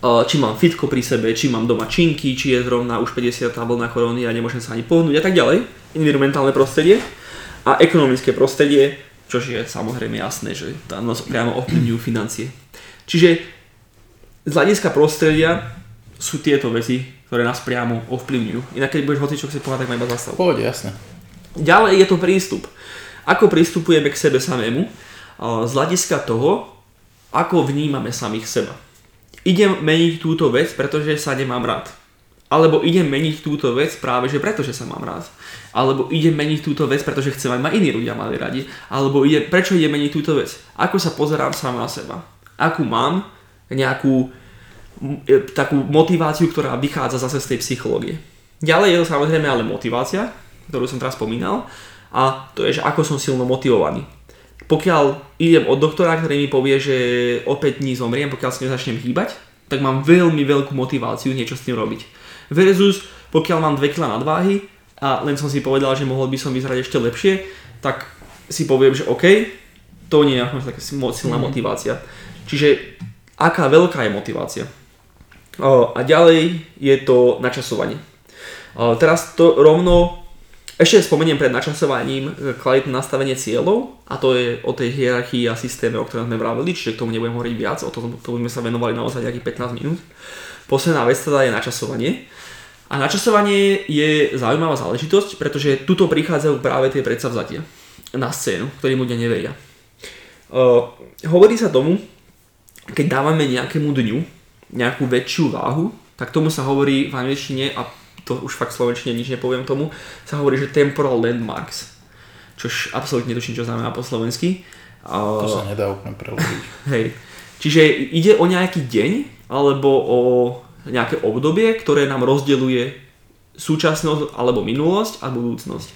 Či mám fitko pri sebe, či mám doma činky, či je zrovna už 50 vlna korony a nemôžem sa ani pohnúť a tak ďalej. Environmentálne prostredie a ekonomické prostredie, čož je samozrejme jasné, že tam nás priamo ovplyvňujú financie. Čiže z hľadiska prostredia sú tieto veci, ktoré nás priamo ovplyvňujú. Inak keď budeš hoci čo si povedať, tak ma iba zastav. Pohode, jasné. Ďalej je to prístup. Ako pristupujeme k sebe samému z hľadiska toho, ako vnímame samých seba. Idem meniť túto vec, pretože sa nemám rád. Alebo idem meniť túto vec práve, že pretože sa mám rád. Alebo idem meniť túto vec, pretože chcem, aby ma iní ľudia mali radi. Alebo ide, prečo idem meniť túto vec? Ako sa pozerám sám na seba? Akú mám nejakú takú motiváciu, ktorá vychádza zase z tej psychológie. Ďalej je to samozrejme ale motivácia, ktorú som teraz spomínal a to je, že ako som silno motivovaný. Pokiaľ idem od doktora, ktorý mi povie, že o 5 dní zomriem, pokiaľ sa nezačnem hýbať, tak mám veľmi veľkú motiváciu niečo s tým robiť. Versus pokiaľ mám 2 kg nadváhy a len som si povedal, že mohol by som vyzerať ešte lepšie, tak si poviem, že OK, to nie je taká silná motivácia. Čiže aká veľká je motivácia. A ďalej je to načasovanie. Teraz to rovno ešte spomeniem pred načasovaním e, kvalitné nastavenie cieľov a to je o tej hierarchii a systéme, o ktorom sme vravili, čiže k tomu nebudem hovoriť viac, o tom, tomu sme sa venovali naozaj nejakých 15 minút. Posledná vec teda je načasovanie. A načasovanie je zaujímavá záležitosť, pretože tuto prichádzajú práve tie predsavzatia na scénu, ktorým ľudia neveria. Uh, hovorí sa tomu, keď dávame nejakému dňu nejakú väčšiu váhu, tak tomu sa hovorí v angličtine, a to už fakt slovenčine nič nepoviem tomu, sa hovorí, že temporal landmarks. Čož absolútne netuším, čo znamená po slovensky. To sa nedá úplne preložiť. Hej. Čiže ide o nejaký deň alebo o nejaké obdobie, ktoré nám rozdeľuje súčasnosť alebo minulosť a budúcnosť.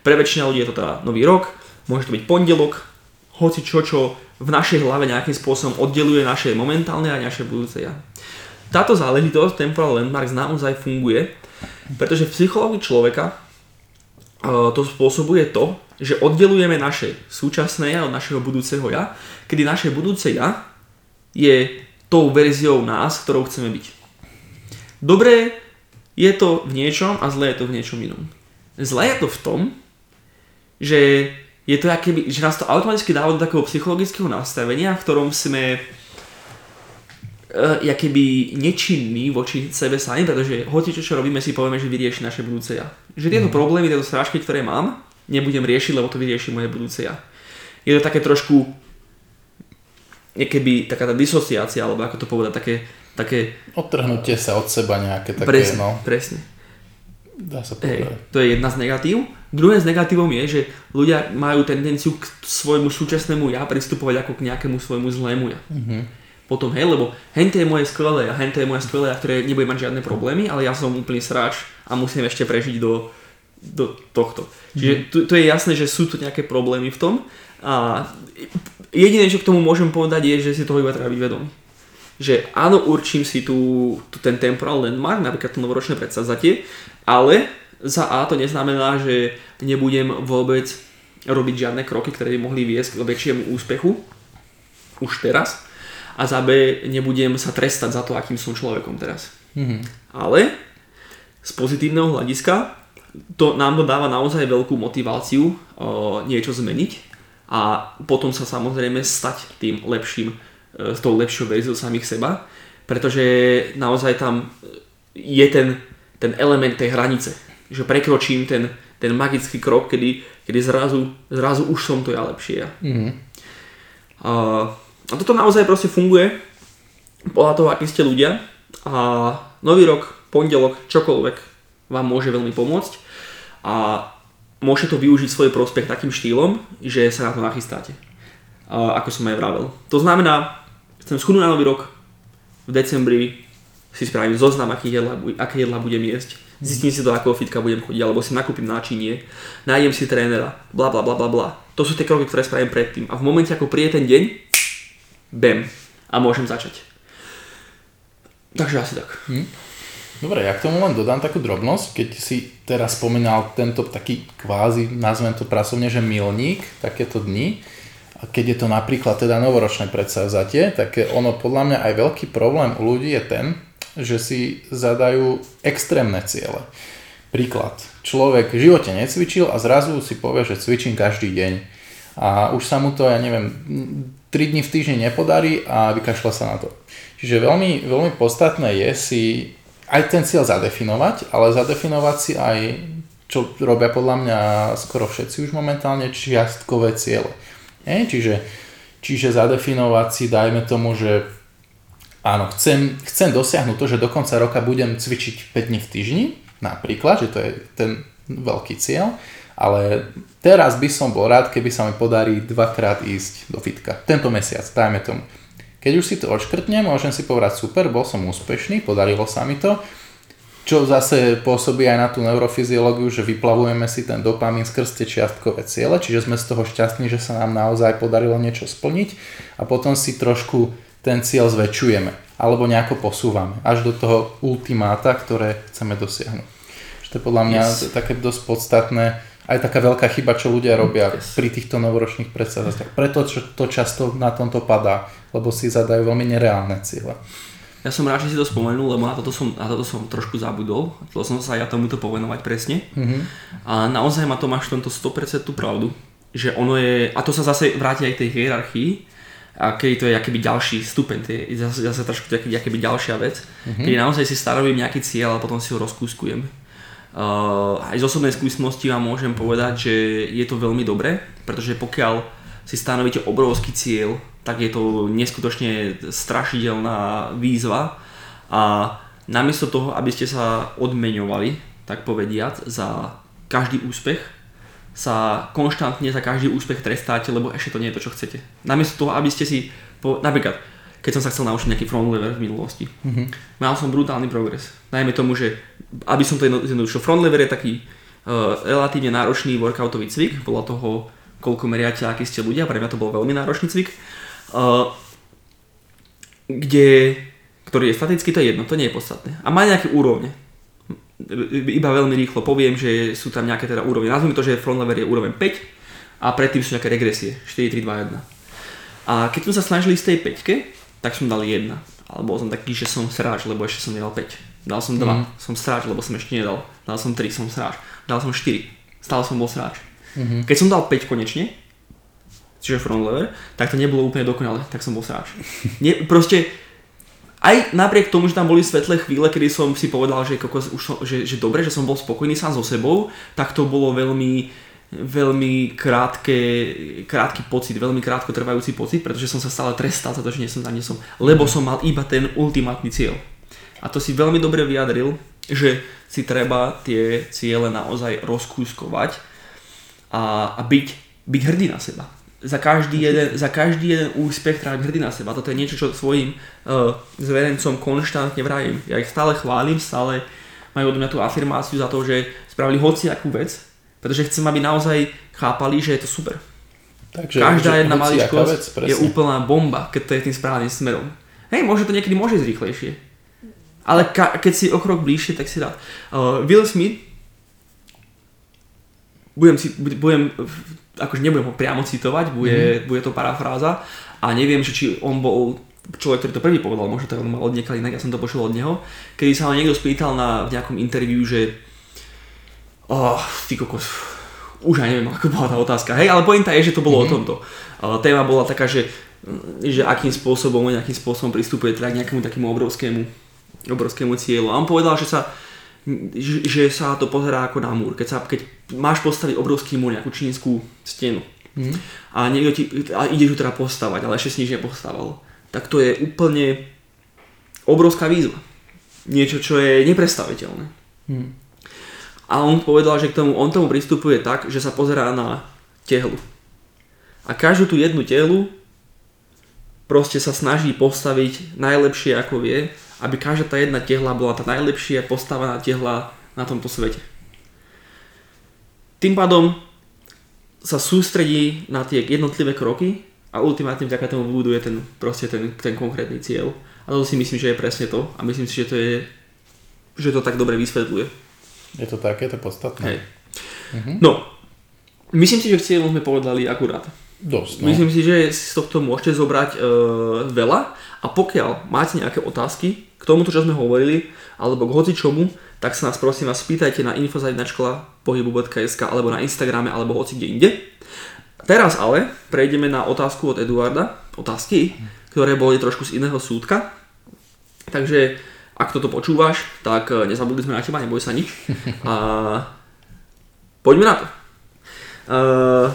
Pre väčšina ľudí je to teda nový rok, môže to byť pondelok, hoci čo, čo v našej hlave nejakým spôsobom oddeluje naše momentálne a naše budúce ja. Táto záležitosť, temporal landmarks, naozaj funguje, pretože v psychológii človeka uh, to spôsobuje to, že oddelujeme naše súčasné ja od našeho budúceho ja, kedy naše budúce ja je tou verziou nás, ktorou chceme byť. Dobré je to v niečom a zlé je to v niečom inom. Zlé je to v tom, že je to akéby, že nás to automaticky dáva do takého psychologického nastavenia, v ktorom sme uh, keby nečinní voči sebe sami, pretože hoci čo, čo robíme, si povieme, že vyrieši naše budúce ja. Že tieto mm. problémy, tieto strážky, ktoré mám, nebudem riešiť, lebo to vyrieši moje budúce ja. Je to také trošku niekeby taká tá disociácia, alebo ako to povedať, také... také... Odtrhnutie sa od seba nejaké také, presne, no. Presne. Dá sa povedať. Hey, to je jedna z negatív. Druhé z negatívom je, že ľudia majú tendenciu k svojmu súčasnému ja pristupovať ako k nejakému svojmu zlému ja. Mm-hmm. Potom, hej, lebo hente je moje skvelé a hente je moje skvelé a ktoré nebude mať žiadne problémy, ale ja som úplný sráč a musím ešte prežiť do do tohto. Čiže mhm. tu, tu je jasné, že sú tu nejaké problémy v tom a jediné, čo k tomu môžem povedať je, že si toho iba treba byť vedomý. Že áno, určím si tu, tu ten temporal landmark, napríklad to novoročné predsavzatie, ale za A to neznamená, že nebudem vôbec robiť žiadne kroky, ktoré by mohli viesť k väčšiemu úspechu už teraz a za B nebudem sa trestať za to, akým som človekom teraz. Mm-hmm. Ale z pozitívneho hľadiska to nám to dáva naozaj veľkú motiváciu uh, niečo zmeniť a potom sa samozrejme stať tým lepším, uh, tou lepšou verziou samých seba, pretože naozaj tam je ten, ten element tej hranice, že prekročím ten, ten magický krok, kedy, kedy zrazu, zrazu už som to ja lepšie ja. Mm-hmm. Uh, a toto naozaj proste funguje podľa toho, akí ste ľudia a nový rok, pondelok, čokoľvek vám môže veľmi pomôcť a môžete to využiť svoj prospech takým štýlom, že sa na to nachystáte. Ako som aj vravel. To znamená, chcem schudnúť na nový rok, v decembri si spravím zoznam, aké jedla, aké jedla budem jesť, zistím si do akého fitka budem chodiť, alebo si nakúpim náčinie, nájdem si trénera, bla bla bla bla bla. To sú tie kroky, ktoré spravím predtým. A v momente, ako príde ten deň, bam, a môžem začať. Takže asi tak. Hm? Dobre, ja k tomu len dodám takú drobnosť, keď si teraz spomínal tento taký kvázi, nazvem to pracovne, že milník, takéto dni, keď je to napríklad teda novoročné predsavzatie, tak ono podľa mňa aj veľký problém u ľudí je ten, že si zadajú extrémne ciele. Príklad. Človek v živote necvičil a zrazu si povie, že cvičím každý deň. A už sa mu to, ja neviem, 3 dní v týždni nepodarí a vykašľa sa na to. Čiže veľmi, veľmi podstatné je si aj ten cieľ zadefinovať, ale zadefinovať si aj, čo robia podľa mňa skoro všetci už momentálne, čiastkové ciele. E, čiže, čiže zadefinovať si, dajme tomu, že áno, chcem, chcem dosiahnuť to, že do konca roka budem cvičiť 5 dní v týždni, napríklad, že to je ten veľký cieľ, ale teraz by som bol rád, keby sa mi podarí dvakrát ísť do fitka. Tento mesiac, dajme tomu. Keď už si to odškrtnem, môžem si povedať super, bol som úspešný, podarilo sa mi to, čo zase pôsobí aj na tú neurofyziológiu, že vyplavujeme si ten dopamín skrz tie čiastkové ciele, čiže sme z toho šťastní, že sa nám naozaj podarilo niečo splniť a potom si trošku ten cieľ zväčšujeme alebo nejako posúvame až do toho ultimáta, ktoré chceme dosiahnuť. Čo to je podľa mňa yes. také dosť podstatné aj taká veľká chyba, čo ľudia robia yes. pri týchto novoročných predstavách. Preto to často na tomto padá, lebo si zadajú veľmi nereálne cieľe. Ja som rád, že si to spomenul, lebo na toto som, na toto som trošku zabudol. Chcel som sa ja tomuto povenovať presne. Mm-hmm. A naozaj má Tomáš v tomto 100% tú pravdu. Že ono je, a to sa zase vráti aj k tej hierarchii, a keď to je akýby ďalší stupeň, to je zase, zase trošku akýby, akýby ďalšia vec, mm-hmm. keď naozaj si stanovím nejaký cieľ a potom si ho rozkúskujem. Uh, aj z osobnej skúsenosti vám môžem povedať, že je to veľmi dobré, pretože pokiaľ si stanovíte obrovský cieľ, tak je to neskutočne strašidelná výzva a namiesto toho, aby ste sa odmeňovali, tak povediac, za každý úspech, sa konštantne za každý úspech trestáte, lebo ešte to nie je to, čo chcete. Namiesto toho, aby ste si, po, napríklad, keď som sa chcel naučiť nejaký front lever v minulosti. Mm-hmm. Mal som brutálny progres. Najmä tomu, že aby som to jednoducho, front lever je taký relatívne náročný workoutový cvik, podľa toho, koľko meriate, akí ste ľudia, pre mňa to bol veľmi náročný cvik, uh, kde, ktorý je statický, to je jedno, to nie je podstatné. A má nejaké úrovne. Iba veľmi rýchlo poviem, že sú tam nejaké teda úrovne. Nazvime to, že front lever je úroveň 5 a predtým sú nejaké regresie, 4, 3, 2, 1. A keď sme sa snažili z tej 5, tak som dal 1. Ale bol som taký, že som sráč, lebo ešte som nedal 5. Dal som 2, mm. som sráč, lebo som ešte nedal. Dal som 3, som sráč. Dal som 4, stále som bol sráč. Mm-hmm. Keď som dal 5 konečne, čiže front lever, tak to nebolo úplne dokonalé, tak som bol sráč. Nie, proste, aj napriek tomu, že tam boli svetlé chvíle, kedy som si povedal, že, kokos, už že, že dobre, že som bol spokojný sám so sebou, tak to bolo veľmi, veľmi krátke, krátky pocit, veľmi krátko trvajúci pocit, pretože som sa stále trestal za to, že nie som tam, nie som, lebo som mal iba ten ultimátny cieľ. A to si veľmi dobre vyjadril, že si treba tie ciele naozaj rozkúskovať a, a byť, byť hrdý na seba za každý jeden, za každý jeden úspech treba hrdý na seba. Toto je niečo, čo svojim uh, zverencom konštantne vrajím. Ja ich stále chválim, stále majú od mňa tú afirmáciu za to, že spravili hociakú vec, pretože chcem, aby naozaj chápali, že je to super. Takže, Každá jedna maličkosť je úplná bomba, keď to je tým správnym smerom. Hej, môže to niekedy môže ísť rýchlejšie. Ale ka- keď si o krok bližšie, tak si rád. Uh, Will Smith budem, si, budem akože nebudem ho priamo citovať, bude, mm. bude to parafráza a neviem, že či on bol človek, ktorý to prvý povedal, možno to on mal od niekaľ inak, ja som to počul od neho, kedy sa ho niekto spýtal na, v nejakom interviu, že oh, ty kokos, už aj neviem, ako bola tá otázka, hej, ale pointa je, že to bolo mm-hmm. o tomto. Uh, téma bola taká, že, že akým spôsobom, nejakým spôsobom pristupuje teda k nejakému takému obrovskému, obrovskému cieľu. A on povedal, že sa že, sa to pozerá ako na múr. Keď, sa, keď máš postaviť obrovský múr, nejakú čínsku stenu mm. a niekto ti, a ideš ju teda postavať, ale ešte si nič nepostaval, tak to je úplne obrovská výzva. Niečo, čo je neprestaviteľné. Mm. A on povedal, že k tomu, on tomu pristupuje tak, že sa pozerá na tehlu. A každú tú jednu tehlu proste sa snaží postaviť najlepšie ako vie aby každá tá jedna tehla bola tá najlepšia postavená tehla na tomto svete. Tým pádom sa sústredí na tie jednotlivé kroky a ultimátne vďaka tomu buduje ten, proste ten, ten konkrétny cieľ. A to si myslím, že je presne to a myslím si, že to je že to tak dobre vysvetľuje. Je to tak, je to podstatné. Hej. Mhm. No, myslím si, že cieľom sme povedali akurát. Dosť, no. Myslím si, že z tohto môžete zobrať e, veľa a pokiaľ máte nejaké otázky, k tomuto, čo sme hovorili, alebo k hoci čomu, tak sa nás prosím vás spýtajte na infozajnačkola pohybu.sk alebo na Instagrame alebo hoci kde inde. Teraz ale prejdeme na otázku od Eduarda, otázky, ktoré boli trošku z iného súdka. Takže ak toto počúvaš, tak eh, nezabudli sme na teba, neboj sa nič. A poďme na to. Uh,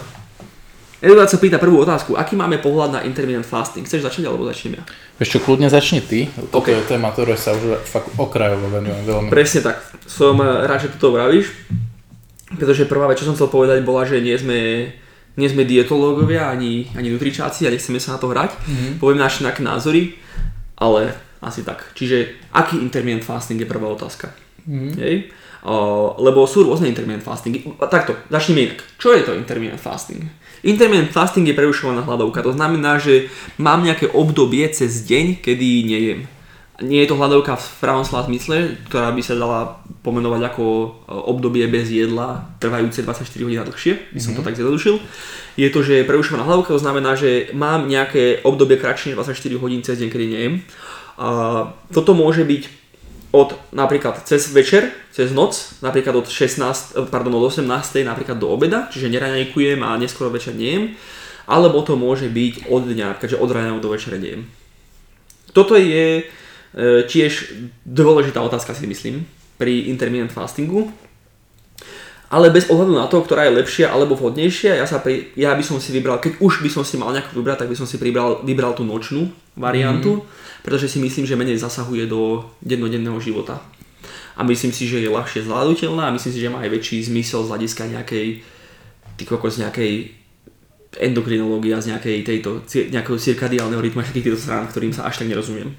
Eduard sa pýta prvú otázku. Aký máme pohľad na intermittent fasting? Chceš začať alebo začnem ja? Čo, kľudne začni ty. Toto okay. je téma, ktoré sa už fakt okrajovo venujem veľmi. Presne tak. Som eh, rád, že to vravíš. Pretože prvá vec, čo som chcel povedať, bola, že nie sme, nie sme dietológovia ani, ani nutričáci a nechceme sa na to hrať. Mm-hmm. Poviem naše názory, ale asi tak. Čiže aký intermittent fasting je prvá otázka? Mm-hmm. Hej? Lebo sú rôzne intermittent fastingy. Takto, začneme inak. Čo je to intermittent fasting? Intermittent fasting je prerušovaná hladovka, to znamená, že mám nejaké obdobie cez deň, kedy nejem. Nie je to hladovka v pravom slova zmysle, ktorá by sa dala pomenovať ako obdobie bez jedla, trvajúce 24 hodín a dlhšie, by som mm-hmm. to mhm. tak zjednodušil. Je to, že je prerušovaná hladovka, to znamená, že mám nejaké obdobie kratšie 24 hodín cez deň, kedy nejem. A toto môže byť od napríklad cez večer, cez noc, napríklad od 16, pardon, od 18. napríklad do obeda, čiže neraňajkujem a neskoro večer nejem, alebo to môže byť od dňa, keďže od rána do večera nejem. Toto je e, tiež dôležitá otázka si myslím pri intermittent fastingu, ale bez ohľadu na to, ktorá je lepšia alebo vhodnejšia, ja, sa pri, ja by som si vybral, keď už by som si mal nejakú vybrať, tak by som si vybral, vybral tú nočnú variantu. Mm pretože si myslím, že menej zasahuje do dennodenného života. A myslím si, že je ľahšie zvládnutelná a myslím si, že má aj väčší zmysel z hľadiska nejakej, ty kokos, nejakej endokrinológia z nejakej tejto, nejakého cirkadiálneho rytmu a všetkých týchto strán, ktorým sa až tak nerozumiem.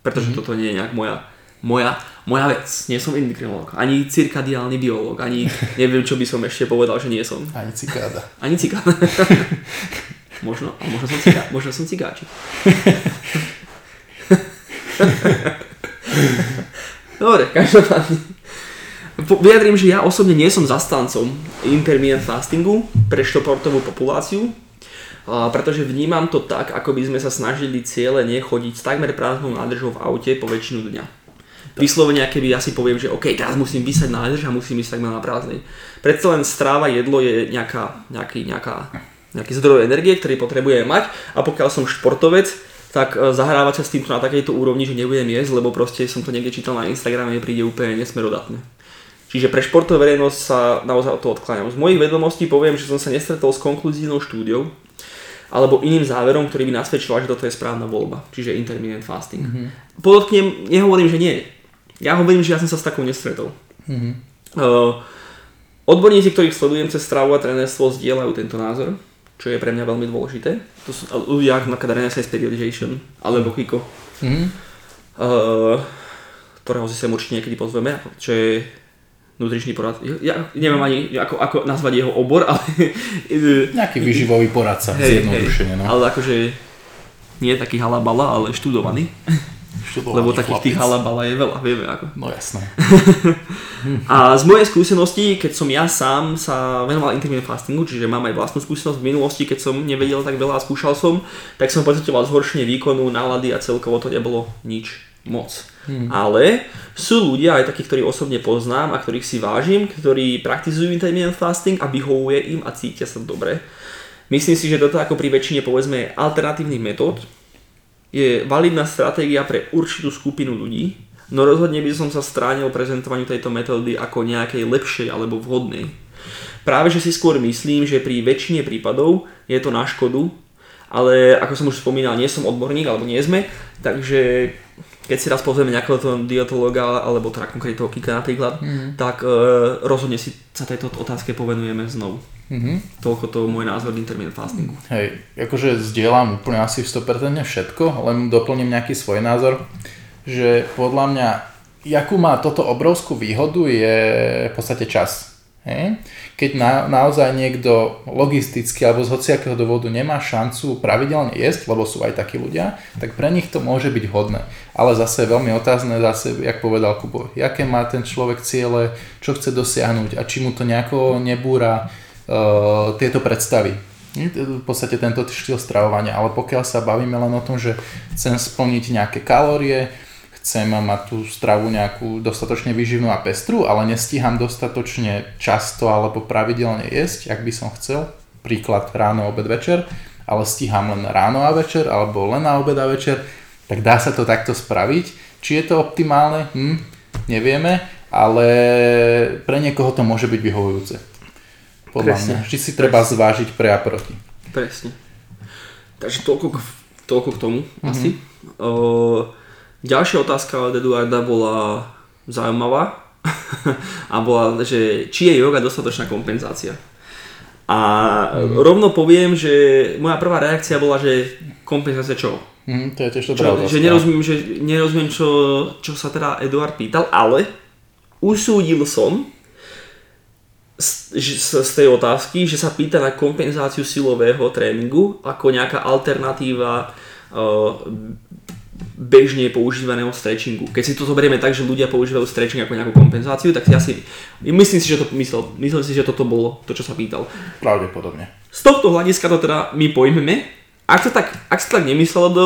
Pretože mm-hmm. toto nie je nejak moja, moja, moja vec. Nie som endokrinológ, ani cirkadiálny biológ, ani neviem, čo by som ešte povedal, že nie som. Ani cikáda. Ani cikáda. možno, a možno som, ciká, možno som cigáčik. Dobre, každopádne. Vyjadrím, že ja osobne nie som zastancom intermittent fastingu pre športovú populáciu, pretože vnímam to tak, ako by sme sa snažili ciele nechodiť s takmer prázdnou nádržou v aute po väčšinu dňa. Vyslovene, keby ja si poviem, že OK, teraz musím vysať nádrž a musím ísť takmer na prázdnej. Predsa len stráva, jedlo je nejaká, nejaký, nejaká, nejaký zdroj energie, ktorý potrebujeme mať a pokiaľ som športovec, tak e, zahrávať sa s týmto na takejto úrovni, že nebudem jesť, lebo proste som to niekde čítal na Instagrame, príde úplne nesmerodatné. Čiže pre športovú verejnosť sa naozaj od toho odkláňam. Z mojich vedomostí poviem, že som sa nestretol s konkluzívnou štúdiou alebo iným záverom, ktorý by nasvedčil, že toto je správna voľba, čiže intermittent fasting. Mm-hmm. Podotknem, nehovorím, že nie. Ja hovorím, že ja som sa s takou nestretol. Mhm. Uh, odborníci, ktorých sledujem cez stravu a trénerstvo, zdieľajú tento názor, čo je pre mňa veľmi dôležité. To sú ľudia ako napríklad Renaissance Periodization alebo Kiko, Mhm. uh, ktorého si sem určite niekedy pozveme, čo je nutričný porad. Ja neviem ani ako, ako nazvať jeho obor, ale Nejaký vyživový poradca, hej, zjednodušene. No. ale akože nie taký halabala, ale študovaný. Lebo takých tých chlapec. halabala je veľa, vieme ako. No jasné. A z mojej skúsenosti, keď som ja sám sa venoval intermittent fastingu, čiže mám aj vlastnú skúsenosť v minulosti, keď som nevedel tak veľa a skúšal som, tak som pocitoval zhoršenie výkonu, nálady a celkovo to nebolo nič moc. Hmm. Ale sú ľudia, aj takí, ktorí osobne poznám a ktorých si vážim, ktorí praktizujú intermittent fasting a vyhovuje im a cítia sa dobre. Myslím si, že toto ako pri väčšine povedzme alternatívnych metód je validná stratégia pre určitú skupinu ľudí, no rozhodne by som sa stránil prezentovaniu tejto metódy ako nejakej lepšej alebo vhodnej. Práve že si skôr myslím, že pri väčšine prípadov je to na škodu, ale ako som už spomínal, nie som odborník, alebo nie sme, takže keď si raz pozrieme nejakého toho dietologa, alebo teda konkrétne toho Kika napríklad, mm. tak e, rozhodne si sa tejto otázke povenujeme znovu. Mhm. Toľko to môj názor intermittent fastingu. Hej, akože zdieľam úplne asi v 100% všetko, len doplním nejaký svoj názor, že podľa mňa, jakú má toto obrovskú výhodu je v podstate čas. Hej? Keď na, naozaj niekto logisticky alebo z hociakého dôvodu nemá šancu pravidelne jesť, lebo sú aj takí ľudia, tak pre nich to môže byť hodné. Ale zase je veľmi otázne, zase, jak povedal Kubo, jaké má ten človek ciele, čo chce dosiahnuť a či mu to nejako nebúra tieto predstavy. V podstate tento štýl stravovania, ale pokiaľ sa bavíme len o tom, že chcem splniť nejaké kalórie, chcem mať tú stravu nejakú dostatočne výživnú a pestru, ale nestíham dostatočne často alebo pravidelne jesť, ak by som chcel, príklad ráno, obed, večer, ale stíham len ráno a večer alebo len na obed a večer, tak dá sa to takto spraviť. Či je to optimálne? Hm, nevieme, ale pre niekoho to môže byť vyhovujúce. Podľa Presne. mňa. Vždy si treba zvážiť pre a proti. Presne. Takže toľko k, toľko k tomu mm-hmm. asi. O, ďalšia otázka od Eduarda bola zaujímavá a bola, že či je yoga dostatočná kompenzácia. A mm-hmm. rovno poviem, že moja prvá reakcia bola, že kompenzácia čo? Hm, to je tiež Čo, dobrá otázka. že nerozumiem, že nerozumiem čo, čo sa teda Eduard pýtal, ale usúdil som z, z, z tej otázky, že sa pýta na kompenzáciu silového tréningu ako nejaká alternatíva uh, bežne používaného stretchingu. Keď si to zoberieme tak, že ľudia používajú stretching ako nejakú kompenzáciu, tak si myslím si, že to myslel. Myslím si, že toto bolo to, čo sa pýtal. Pravdepodobne. Z tohto hľadiska to teda my pojmeme. Ak sa tak, ak sa tak nemyslel do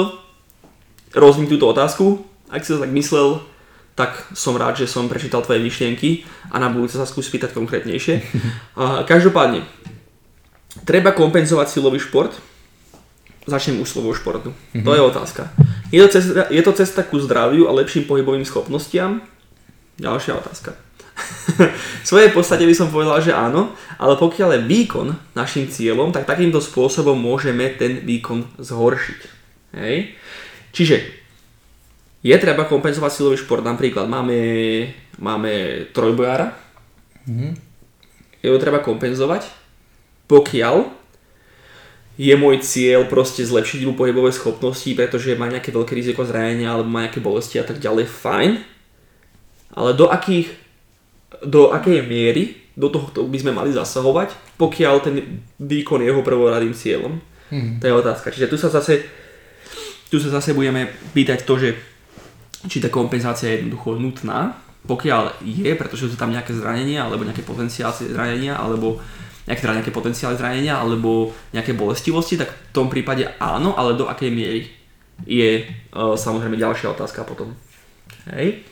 rozumiem túto otázku, ak si to tak myslel, tak som rád, že som prečítal tvoje myšlienky a na budúce sa skús spýtať konkrétnejšie. Každopádne, treba kompenzovať silový šport. Začnem už slovou športu. To je otázka. Je to, cesta, je to cesta ku zdraviu a lepším pohybovým schopnostiam? Ďalšia otázka. v svojej podstate by som povedal, že áno, ale pokiaľ je výkon našim cieľom, tak takýmto spôsobom môžeme ten výkon zhoršiť. Hej? Čiže je treba kompenzovať silový šport. Napríklad máme, máme trojbojára, jeho treba kompenzovať, pokiaľ je môj cieľ proste zlepšiť mu pohybové schopnosti, pretože má nejaké veľké riziko zranenia alebo má nejaké bolesti a tak ďalej, fajn. ale do akých, do akej miery do tohto by sme mali zasahovať, pokiaľ ten výkon je jeho prvoradým cieľom. Hmm. To je otázka. Čiže tu sa zase tu sa zase budeme pýtať to, že či tá kompenzácia je jednoducho nutná, pokiaľ je, pretože sú tam nejaké zranenia, alebo nejaké potenciály zranenia, alebo nejaké, teda nejaké potenciály zranenia, alebo nejaké bolestivosti, tak v tom prípade áno, ale do akej miery je uh, samozrejme ďalšia otázka potom. Hej.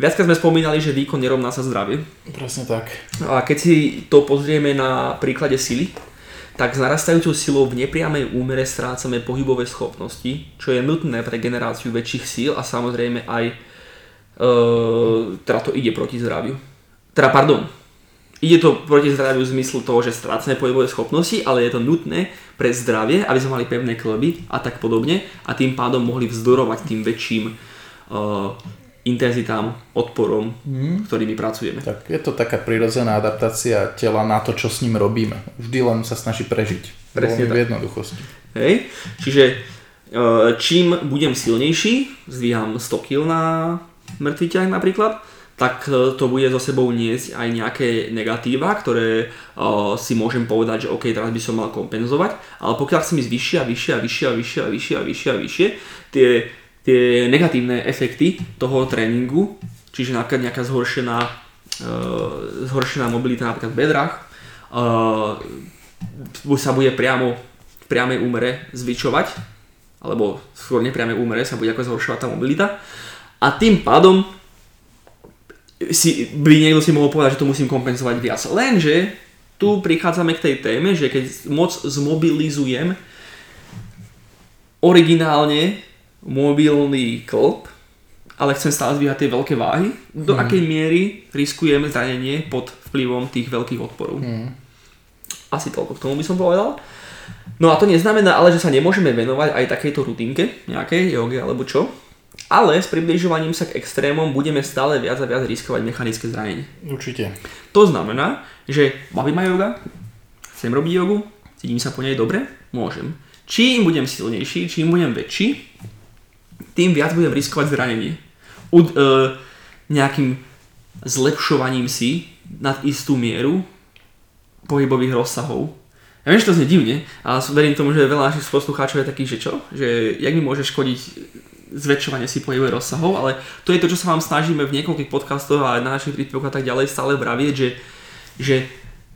Viackrát sme spomínali, že výkon nerovná sa zdravie. Presne tak. A keď si to pozrieme na príklade sily, tak s narastajúcou silou v nepriamej úmere strácame pohybové schopnosti, čo je nutné pre generáciu väčších síl a samozrejme aj e, teda to ide proti zdraviu. Teda pardon, ide to proti zdraviu v zmyslu toho, že strácame pohybové schopnosti, ale je to nutné pre zdravie, aby sme mali pevné klby a tak podobne a tým pádom mohli vzdorovať tým väčším e, intenzitám, odporom, mm. ktorými pracujeme. Tak je to taká prirodzená adaptácia tela na to, čo s ním robíme. Vždy len sa snaží prežiť. Presne tak. v jednoduchosti. Hej. Čiže e, čím budem silnejší, zdvíham 100 kg na mŕtvy ťah napríklad, tak e, to bude so sebou niesť aj nejaké negatíva, ktoré uh, si môžem povedať, že OK, teraz by som mal kompenzovať, ale pokiaľ chcem ísť vyššie a vyššie a vyššie a vyššie a vyššie a vyššie a vyššie, tie tie negatívne efekty toho tréningu, čiže napríklad nejaká zhoršená, uh, zhoršená mobilita napríklad v bedrách, uh, sa bude priamo v priamej úmere zvyčovať, alebo skôr nepriamej úmere sa bude ako zhoršovať tá mobilita a tým pádom si, by niekto si mohol povedať, že to musím kompenzovať viac. Lenže tu prichádzame k tej téme, že keď moc zmobilizujem originálne mobilný klb, ale chcem stále zvíhať tie veľké váhy, do hmm. akej miery riskujem zranenie pod vplyvom tých veľkých odporov. Hmm. Asi toľko k tomu by som povedal. No a to neznamená ale, že sa nemôžeme venovať aj takejto rutinke, nejakej joge alebo čo. Ale s približovaním sa k extrémom budeme stále viac a viac riskovať mechanické zranenie. Určite. To znamená, že baví ma yoga, chcem robiť jogu, cítim sa po nej dobre, môžem. Čím budem silnejší, čím budem väčší, tým viac budem riskovať zranenie. U, e, nejakým zlepšovaním si nad istú mieru pohybových rozsahov. Ja viem, že to znie divne, ale verím tomu, že veľa našich poslucháčov je takých, že čo? Že jak mi môže škodiť zväčšovanie si pohybových rozsahov, ale to je to, čo sa vám snažíme v niekoľkých podcastoch a na našich príspevkoch a tak ďalej stále vravieť, že, že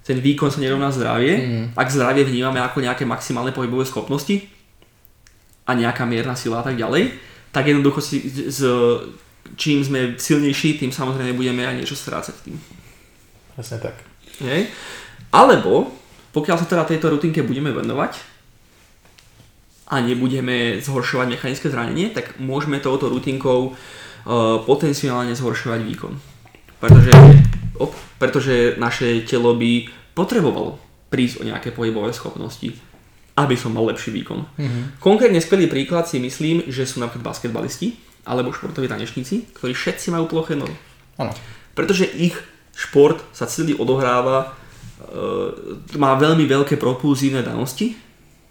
ten výkon sa nerovná zdravie. Mm. Ak zdravie vnímame ako nejaké maximálne pohybové schopnosti a nejaká mierna sila a tak ďalej, tak jednoducho si, z, čím sme silnejší, tým samozrejme budeme aj niečo strácať tým. Presne tak. Hej. Alebo, pokiaľ sa teda tejto rutinke budeme venovať a nebudeme zhoršovať mechanické zranenie, tak môžeme touto rutinkou uh, potenciálne zhoršovať výkon. Pretože, op, pretože naše telo by potrebovalo prísť o nejaké pohybové schopnosti aby som mal lepší výkon. Mm-hmm. Konkrétne skvelý príklad si myslím, že sú napríklad basketbalisti alebo športoví tanečníci, ktorí všetci majú ploché nohy. Ano. Pretože ich šport sa celý odohráva, e, má veľmi veľké propulzívne danosti.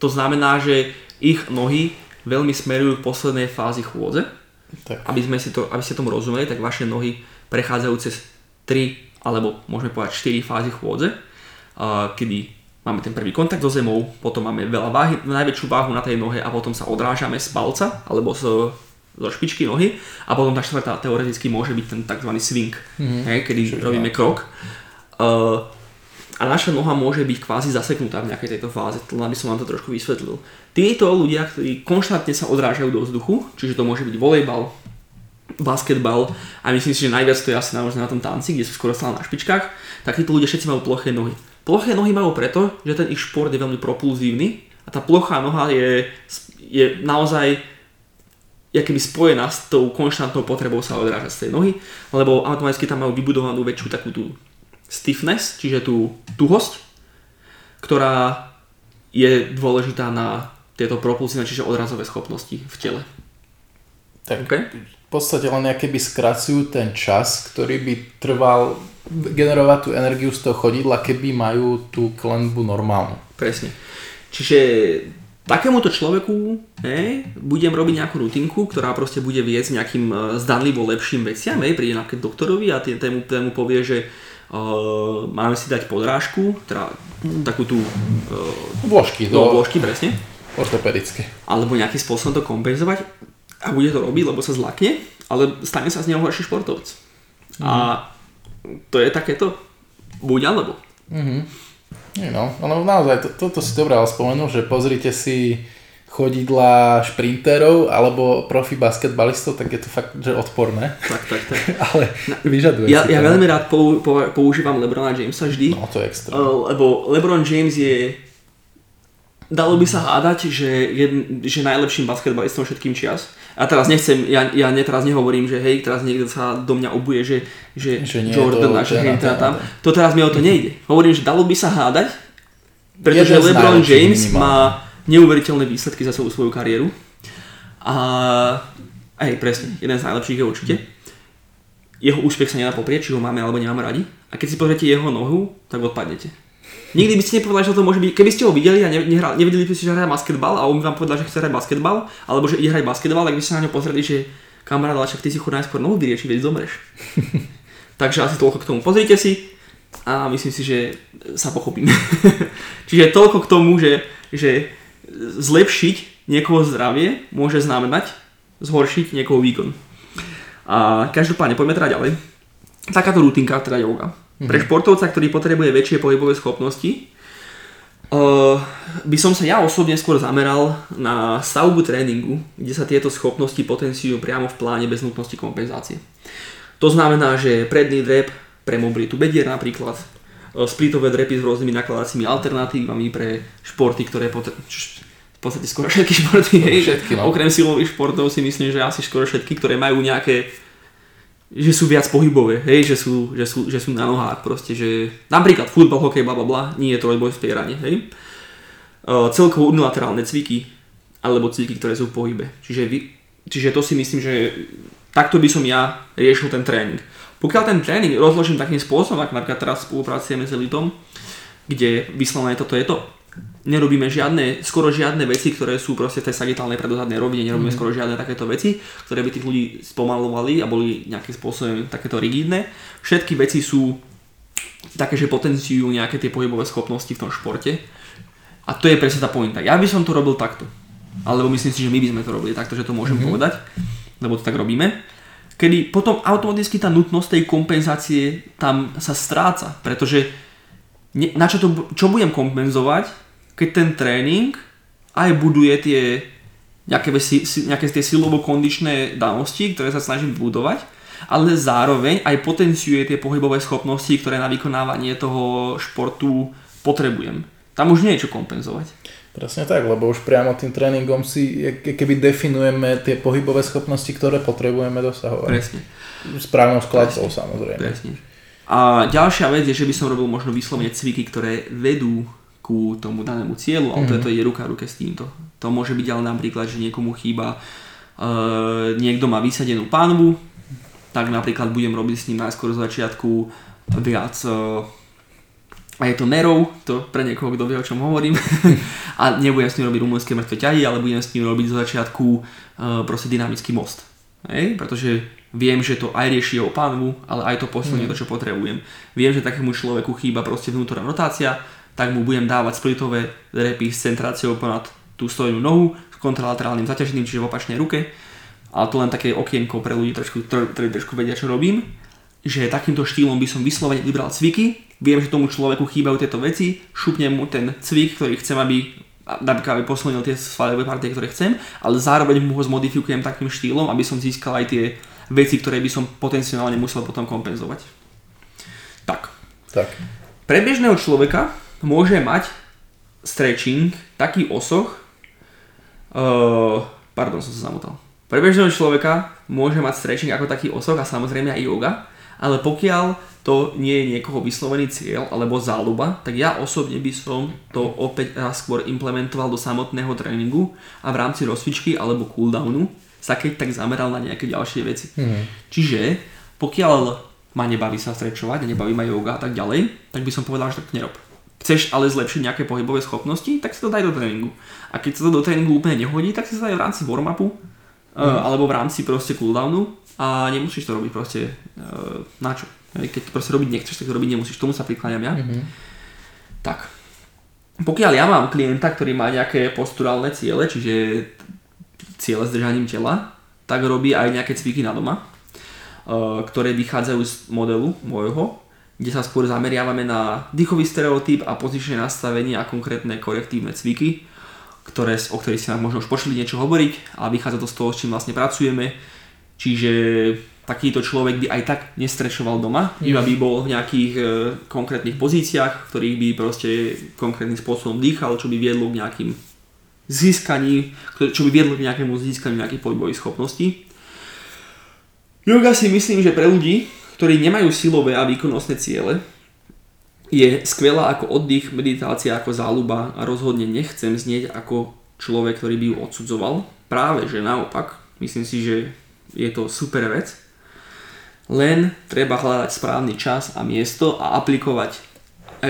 To znamená, že ich nohy veľmi smerujú k poslednej fázi chôdze. Tak. Aby, sme si to, aby ste tomu rozumeli, tak vaše nohy prechádzajú cez 3 alebo môžeme povedať 4 fázy chôdze, kedy máme ten prvý kontakt so zemou, potom máme veľa váhy, najväčšiu váhu na tej nohe a potom sa odrážame z palca alebo z, zo špičky nohy a potom tá štvrtá teoreticky môže byť ten tzv. swing, mm-hmm. hej, kedy Čiže robíme tak. krok. Uh, a naša noha môže byť kvázi zaseknutá v nejakej tejto fáze, len aby som vám to trošku vysvetlil. Títo ľudia, ktorí konštantne sa odrážajú do vzduchu, čiže to môže byť volejbal, basketbal a myslím si, že najviac to je asi na tom tanci, kde sú skoro stále na špičkách, tak títo ľudia všetci majú ploché nohy. Ploché nohy majú preto, že ten ich šport je veľmi propulzívny a tá plochá noha je, je naozaj keby spojená s tou konštantnou potrebou sa odrážať z tej nohy, lebo automaticky tam majú vybudovanú väčšiu takú tú stiffness, čiže tú tuhosť, ktorá je dôležitá na tieto propulsívne, čiže odrazové schopnosti v tele. Tak okay? v podstate len by skracujú ten čas, ktorý by trval generovať tú energiu z toho chodidla, keby majú tú klenbu normálnu. Presne. Čiže takémuto človeku hej, budem robiť nejakú rutinku, ktorá proste bude viesť nejakým uh, zdanlivo lepším veciam, hej, príde napríklad doktorovi a ten, tému, tému povie, že uh, máme si dať podrážku, teda takú tú uh, Vložky, do vložky, presne, ortopedické. alebo nejakým spôsobom to kompenzovať a bude to robiť, lebo sa zlakne, ale stane sa z neho horší športovec. A to je takéto buď alebo. Nie no, ono naozaj, to, toto si dobre spomenul, že pozrite si chodidla šprinterov alebo profi basketbalistov, tak je to fakt, že odporné. Tak, tak, tak. Ale vyžaduje Ja, si ja to. veľmi rád pou, pou, používam Lebrona Jamesa vždy, No to je extra. Uh, lebo LeBron James je dalo by sa hádať, že je že najlepším basketbalistom všetkým čias. A teraz nechcem, ja, ja ne, teraz nehovorím, že hej, teraz niekto sa do mňa obuje, že, že, Že nie, Jordan to- a že je hej, teda to, tam. na to. Teraz mi o to nejde. Hovorím, že dalo by sa hádať, pretože Jeden LeBron James minimálne. má neuveriteľné výsledky za celú svoju kariéru. A hej, presne, jeden z najlepších je určite. Jeho úspech sa nedá poprieť, či ho máme alebo nemáme radi. A keď si pozriete jeho nohu, tak odpadnete. Nikdy by ste nepovedali, že to môže byť, keby ste ho videli a ne, nehral, nevedeli by ste, že hraje basketbal a on by vám povedal, že chce hrať basketbal, alebo že hrať basketbal, tak by ste na ňo pozreli, že kamarát, ale však ty si chod najskôr nohu vyriešiť, veď zomreš. Takže asi toľko k tomu. Pozrite si a myslím si, že sa pochopíme. Čiže toľko k tomu, že, že zlepšiť niekoho zdravie môže znamenať zhoršiť niekoho výkon. A každopádne, poďme teda ďalej. Takáto rutinka, teda yoga. Pre športovca, ktorý potrebuje väčšie pohybové schopnosti, uh, by som sa ja osobne skôr zameral na stavbu tréningu, kde sa tieto schopnosti potenciujú priamo v pláne bez nutnosti kompenzácie. To znamená, že predný drep pre mobilitu bedier napríklad, uh, splitové drepy s rôznymi nakladacími alternatívami pre športy, ktoré potre- v podstate skoro všetky športy, hej, Všetky, no. okrem silových športov si myslím, že asi skoro všetky, ktoré majú nejaké že sú viac pohybové, hej, že sú, že sú, že sú na nohách proste, že napríklad futbal, hokej, bla bla bla, nie je trojboj v tej rane, hej. Uh, celkovo unilaterálne cviky, alebo cviky, ktoré sú v pohybe. Čiže, vy, čiže to si myslím, že takto by som ja riešil ten tréning. Pokiaľ ten tréning rozložím takým spôsobom, ako napríklad teraz spolupracujeme s Elitom, kde vyslovene toto je to, nerobíme žiadne, skoro žiadne veci, ktoré sú proste v tej sagitálnej predozadnej rovine, nerobíme mm. skoro žiadne takéto veci, ktoré by tých ľudí spomalovali a boli nejakým spôsobom takéto rigidné. Všetky veci sú také, že potenciujú nejaké tie pohybové schopnosti v tom športe. A to je presne tá pointa. Ja by som to robil takto. Alebo myslím si, že my by sme to robili takto, že to môžem mm-hmm. povedať, lebo to tak robíme. Kedy potom automaticky tá nutnosť tej kompenzácie tam sa stráca, pretože ne, na čo, to, čo budem kompenzovať, keď ten tréning aj buduje tie nejaké, si, nejaké tie silovo-kondičné danosti, ktoré sa snažím budovať, ale zároveň aj potenciuje tie pohybové schopnosti, ktoré na vykonávanie toho športu potrebujem. Tam už nie je čo kompenzovať. Presne tak, lebo už priamo tým tréningom si ke- keby definujeme tie pohybové schopnosti, ktoré potrebujeme dosahovať. Presne. Správnou skladbou samozrejme. Presne. A ďalšia vec je, že by som robil možno vyslovene cviky, ktoré vedú ku tomu danému cieľu, ale mm-hmm. to je ruka v ruke s týmto. To môže byť ale napríklad, že niekomu chýba, uh, niekto má vysadenú pánvu, tak napríklad budem robiť s ním najskôr z začiatku viac uh, a je to nerov, to pre niekoho, kto vie, o čom hovorím. a nebudem s ním robiť rumunské mŕtve ťahy, ale budem s ním robiť zo začiatku uh, proste dynamický most. Hej? Pretože viem, že to aj rieši jeho pánvu, ale aj to posilňuje to, čo potrebujem. Viem, že takému človeku chýba proste vnútorná rotácia, tak mu budem dávať splitové repy s centráciou ponad tú stojnú nohu s kontralaterálnym zaťažením, čiže v opačnej ruke. Ale to len také okienko pre ľudí, trošku, ktorí trošku vedia, čo robím. Že takýmto štýlom by som vyslovene vybral cviky, viem, že tomu človeku chýbajú tieto veci, šupnem mu ten cvik, ktorý chcem, aby napríklad aby posilnil tie svalové partie, ktoré chcem, ale zároveň mu ho zmodifikujem takým štýlom, aby som získal aj tie veci, ktoré by som potenciálne musel potom kompenzovať. Tak. Tak. Pre bežného človeka môže mať stretching taký osoch, uh, pardon, som sa zamotal. Pre bežného človeka môže mať stretching ako taký osoch a samozrejme aj yoga, ale pokiaľ to nie je niekoho vyslovený cieľ alebo záľuba, tak ja osobne by som to opäť raz skôr implementoval do samotného tréningu a v rámci rozcvičky alebo cooldownu sa keď tak zameral na nejaké ďalšie veci. Mhm. Čiže pokiaľ ma nebaví sa strečovať, nebaví ma yoga a tak ďalej, tak by som povedal, že tak nerob. Chceš ale zlepšiť nejaké pohybové schopnosti, tak si to daj do tréningu. A keď sa to do tréningu úplne nehodí, tak si to daj v rámci warm-upu, mm. alebo v rámci proste cooldownu a nemusíš to robiť proste uh, na čo. Keď proste robiť nechceš, tak to robiť nemusíš. Tomu sa prikláňam ja. Mm-hmm. Tak. Pokiaľ ja mám klienta, ktorý má nejaké posturálne ciele, čiže ciele s držaním tela, tak robí aj nejaké cviky na doma, uh, ktoré vychádzajú z modelu môjho, kde sa skôr zameriavame na dýchový stereotyp a pozičné nastavenie a konkrétne korektívne cviky, ktoré, o ktorých si nám možno už počuli niečo hovoriť a vychádza to z toho, s čím vlastne pracujeme. Čiže takýto človek by aj tak nestrešoval doma, iba by bol v nejakých e, konkrétnych pozíciách, v ktorých by proste konkrétnym spôsobom dýchal, čo by viedlo k nejakým získaní, čo by viedlo k nejakému získaniu nejakých pohybových schopností. Yoga si myslím, že pre ľudí, ktorí nemajú silové a výkonnostné ciele, je skvelá ako oddych, meditácia ako záľuba a rozhodne nechcem znieť ako človek, ktorý by ju odsudzoval. Práve, že naopak, myslím si, že je to super vec. Len treba hľadať správny čas a miesto a aplikovať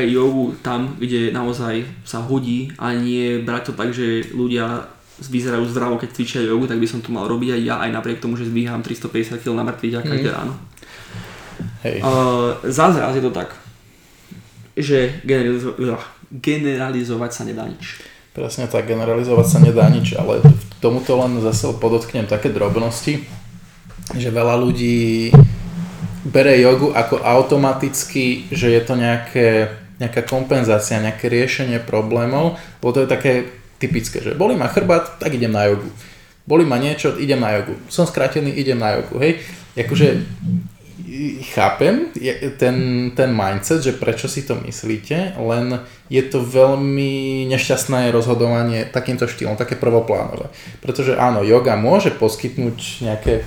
jogu tam, kde naozaj sa hodí a nie brať to tak, že ľudia vyzerajú zdravo, keď cvičia jogu, tak by som to mal robiť aj ja, aj napriek tomu, že zbíham 350 kg na mŕtvych každé mm. ráno. Hej. Uh, zase raz je to tak, že generalizo- generalizovať sa nedá nič. Presne tak, generalizovať sa nedá nič, ale tomuto len zase podotknem také drobnosti, že veľa ľudí bere jogu ako automaticky, že je to nejaké, nejaká kompenzácia, nejaké riešenie problémov, lebo to je také typické, že boli ma chrbát, tak idem na jogu. Boli ma niečo, idem na jogu. Som skrátený, idem na jogu, hej. Akože chápem ten, ten mindset, že prečo si to myslíte, len je to veľmi nešťastné rozhodovanie takýmto štýlom, také prvoplánové. Pretože áno, yoga môže poskytnúť nejaké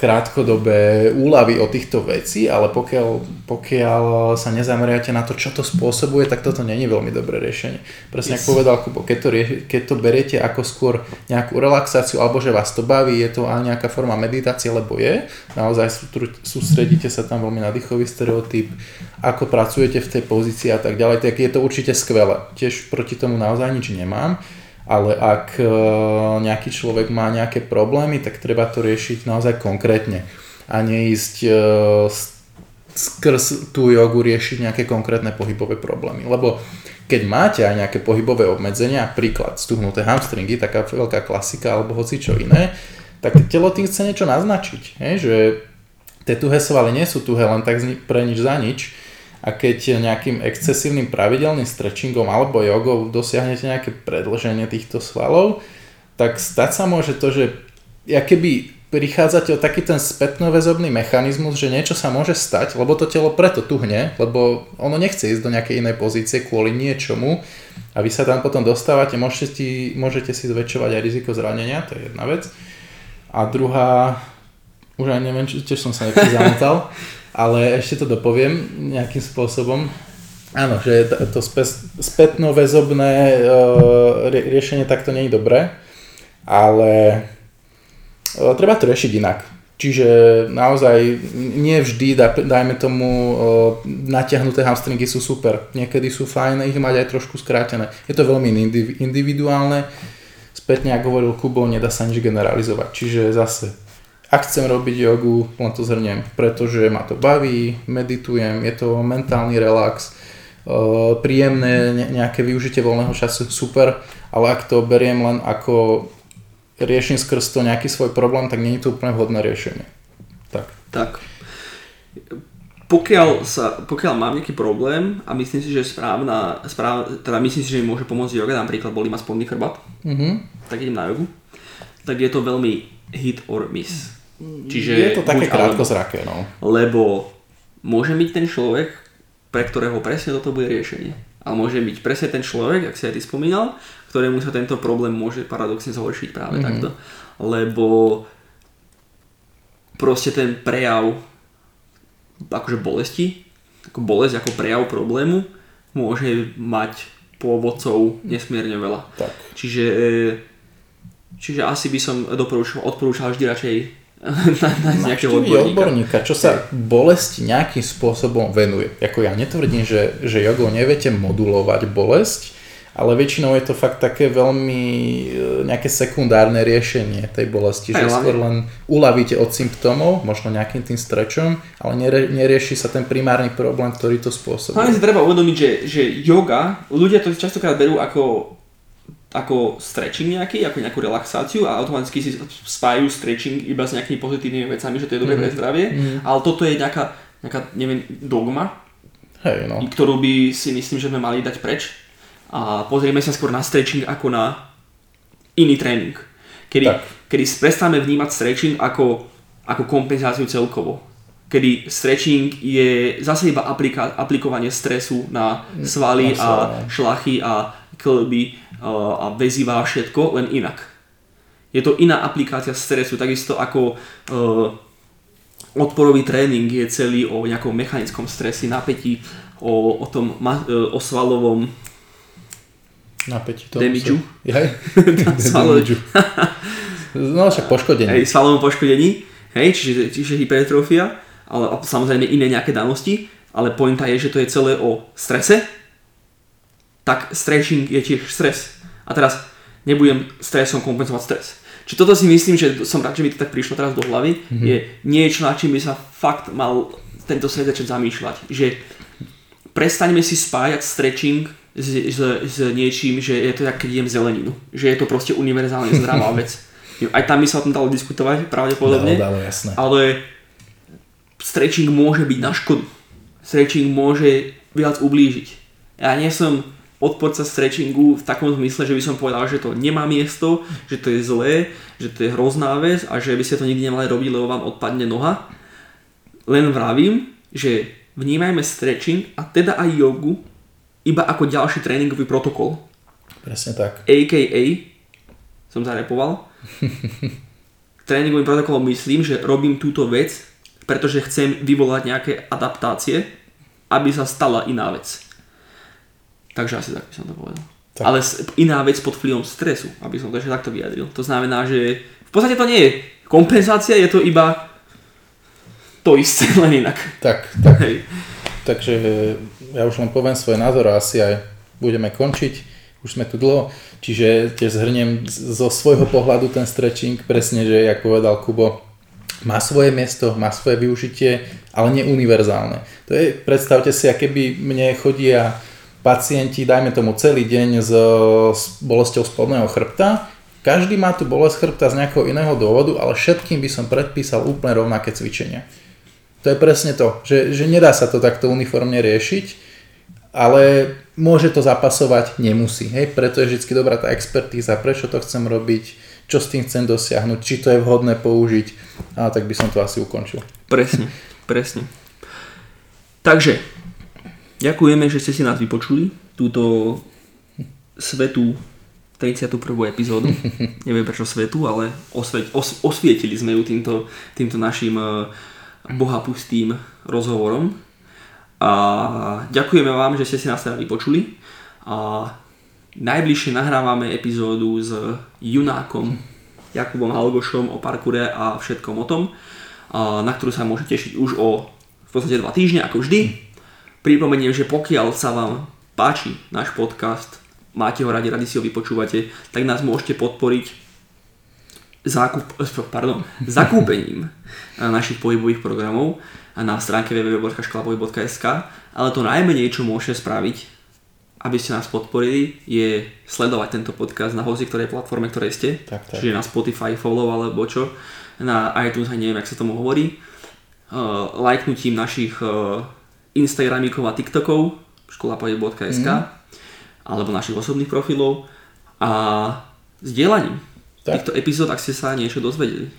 krátkodobé úlavy o týchto vecí, ale pokiaľ, pokiaľ sa nezameriate na to, čo to spôsobuje, tak toto není veľmi dobré riešenie. Presne yes. ako povedal Kubo, keď to, keď to beriete ako skôr nejakú relaxáciu, alebo že vás to baví, je to aj nejaká forma meditácie, lebo je, naozaj sústredíte sa tam veľmi na dýchový stereotyp, ako pracujete v tej pozícii a tak ďalej, tak je to určite skvelé. Tiež proti tomu naozaj nič nemám ale ak e, nejaký človek má nejaké problémy, tak treba to riešiť naozaj konkrétne a neísť e, skrz tú jogu riešiť nejaké konkrétne pohybové problémy. Lebo keď máte aj nejaké pohybové obmedzenia, príklad stuhnuté hamstringy, taká veľká klasika, alebo hoci čo iné, tak telo tým chce niečo naznačiť, hej, že tie tuhé svaly nie sú tuhé len tak pre nič za nič, a keď nejakým excesívnym pravidelným stretchingom alebo jogou dosiahnete nejaké predlženie týchto svalov, tak stať sa môže to, že keby prichádzate o taký ten spätnoväzobný mechanizmus, že niečo sa môže stať, lebo to telo preto tuhne, lebo ono nechce ísť do nejakej inej pozície kvôli niečomu a vy sa tam potom dostávate, môžete, môžete si zväčšovať aj riziko zranenia, to je jedna vec. A druhá, už aj neviem, či tiež som sa nejaký zamotal, ale ešte to dopoviem nejakým spôsobom. Áno, že to spätno-väzobné e, riešenie takto nie je dobré, ale e, treba to riešiť inak. Čiže naozaj nie vždy, dajme tomu, e, natiahnuté hamstringy sú super. Niekedy sú fajn ich mať aj trošku skrátené. Je to veľmi individuálne. Spätne, ako hovoril Kubo, nedá sa nič generalizovať. Čiže zase ak chcem robiť jogu, len to zhrniem, pretože ma to baví, meditujem, je to mentálny relax, eh, príjemné nejaké využitie voľného času, super, ale ak to beriem len ako riešim skrz to nejaký svoj problém, tak nie je to úplne vhodné riešenie. Tak. Tak. Pokiaľ, sa, pokiaľ mám nejaký problém a myslím si, že správna, správ, teda myslím si, že mi môže pomôcť yoga, napríklad bolí ma spodný chrbát, mm-hmm. tak idem na jogu, tak je to veľmi hit or miss. Čiže je to také krátkozraké, no. Lebo môže byť ten človek, pre ktorého presne toto bude riešenie. A môže byť presne ten človek, ak si aj ty spomínal, ktorému sa tento problém môže paradoxne zhoršiť práve mm-hmm. takto. Lebo proste ten prejav akože bolesti, ako bolesť ako prejav problému môže mať pôvodcov nesmierne veľa. Tak. Čiže, čiže asi by som odporúčal, odporúčal vždy radšej nájsť nejakého odborníka. odborníka, čo sa bolesti nejakým spôsobom venuje. Ako ja netvrdím, že, že jogou neviete modulovať bolesť, ale väčšinou je to fakt také veľmi e, nejaké sekundárne riešenie tej bolesti, Aj, že skôr len uľavíte od symptómov, možno nejakým tým strečom, ale nere, nerieši sa ten primárny problém, ktorý to spôsobuje. Hlavne si treba uvedomiť, že, že yoga, ľudia to častokrát berú ako, ako stretching nejaký, ako nejakú relaxáciu a automaticky si spájajú stretching iba s nejakými pozitívnymi vecami, že to je dobré pre zdravie, ale toto je nejaká, nejaká, neviem, dogma, Hej, no. ktorú by si myslím, že sme mali dať preč a pozrieme sa skôr na stretching ako na iný tréning. Kedy, Tak. kedy prestáme vnímať stretching ako, ako kompenzáciu celkovo. Kedy stretching je zase iba aplika- aplikovanie stresu na svaly na a svaly. šlachy a klby a, a väziva a všetko, len inak. Je to iná aplikácia stresu, takisto ako uh, odporový tréning je celý o nejakom mechanickom stresi, napätí, o, o tom e, o svalovom Napätí to. No však poškodenie. hej, svalovom poškodení, hej, čiže, čiže hypertrofia, ale samozrejme iné nejaké danosti, ale pointa je, že to je celé o strese, tak stretching je tiež stres. A teraz nebudem stresom kompenzovať stres. Čiže toto si myslím, že som rád, že mi to tak prišlo teraz do hlavy, mm-hmm. je niečo, na čím by sa fakt mal tento svet začať zamýšľať. Že prestaňme si spájať stretching s, s, s niečím, že je to jak keď jem zeleninu. Že je to proste univerzálne zdravá vec. Aj tam by sa o tom dalo diskutovať pravdepodobne, Dalo, dalo, jasné. ale stretching môže byť na škodu. Stretching môže viac ublížiť. Ja nie som odporca stretchingu v takom zmysle, že by som povedal, že to nemá miesto, že to je zlé, že to je hrozná vec a že by ste to nikdy nemali robiť, lebo vám odpadne noha. Len vravím, že vnímajme stretching a teda aj jogu iba ako ďalší tréningový protokol. Presne tak. AKA, som zarepoval, tréningovým protokolom myslím, že robím túto vec, pretože chcem vyvolať nejaké adaptácie, aby sa stala iná vec. Takže asi tak by som to povedal. Tak. Ale iná vec pod vplyvom stresu, aby som to ešte takto vyjadril. To znamená, že v podstate to nie je kompenzácia, je to iba to isté, len inak. Tak, tak. Hej. Takže ja už len poviem svoj názor a asi aj budeme končiť. Už sme tu dlho, čiže tiež zhrniem zo svojho pohľadu ten stretching, presne, že jak povedal Kubo, má svoje miesto, má svoje využitie, ale nie univerzálne. To je, predstavte si, aké by mne chodia pacienti, dajme tomu celý deň s, s bolesťou spodného chrbta, každý má tu bolesť chrbta z nejakého iného dôvodu, ale všetkým by som predpísal úplne rovnaké cvičenia. To je presne to, že, že nedá sa to takto uniformne riešiť, ale môže to zapasovať, nemusí. Hej? Preto je vždy dobrá tá expertíza, prečo to chcem robiť, čo s tým chcem dosiahnuť, či to je vhodné použiť. A tak by som to asi ukončil. Presne, presne. Takže, ďakujeme, že ste si nás vypočuli, túto svetú 31. epizódu. Neviem prečo svetu, ale osve- os- osvietili sme ju týmto, týmto našim eh, bohapustým rozhovorom. A ďakujeme vám, že ste si nás teda vypočuli. A najbližšie nahrávame epizódu s Junákom Jakubom Halgošom o parkure a všetkom o tom, na ktorú sa môžete tešiť už o v podstate dva týždne, ako vždy. Pripomeniem, že pokiaľ sa vám páči náš podcast, máte ho radi, radi si ho vypočúvate, tak nás môžete podporiť zákup, pardon, zakúpením našich pohybových programov na stránke www.školapohyb.sk ale to najmenej, čo môžete spraviť, aby ste nás podporili, je sledovať tento podcast na hoci ktorej platforme, ktorej ste. Tak, tak. Čiže na Spotify, follow alebo čo. Na iTunes, aj neviem, jak sa tomu hovorí. Uh, lajknutím našich uh, Instagramíkov a TikTokov školapohyb.sk Mhm. alebo našich osobných profilov a sdielaním Tak. týchto epizód, ak ste sa niečo dozvedeli.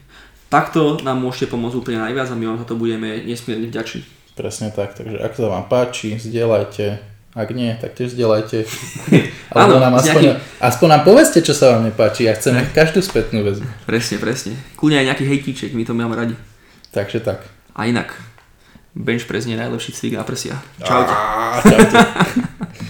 Takto nám môžete pomôcť úplne najviac a my vám za to budeme nesmierne vďační. Presne tak, takže ak sa vám páči, zdieľajte, ak nie, tak tiež zdieľajte. Áno, Alebo nám aspoň, nejakým- aspoň nám povedzte, čo sa vám nepáči. Ja chcem každú spätnú väzbu. Presne, presne. Kľudne aj nejaký hejtíček, my to máme radi. Takže tak. A inak, bench press nie je najlepší cvik na prsia. Čaute. Á, čaute.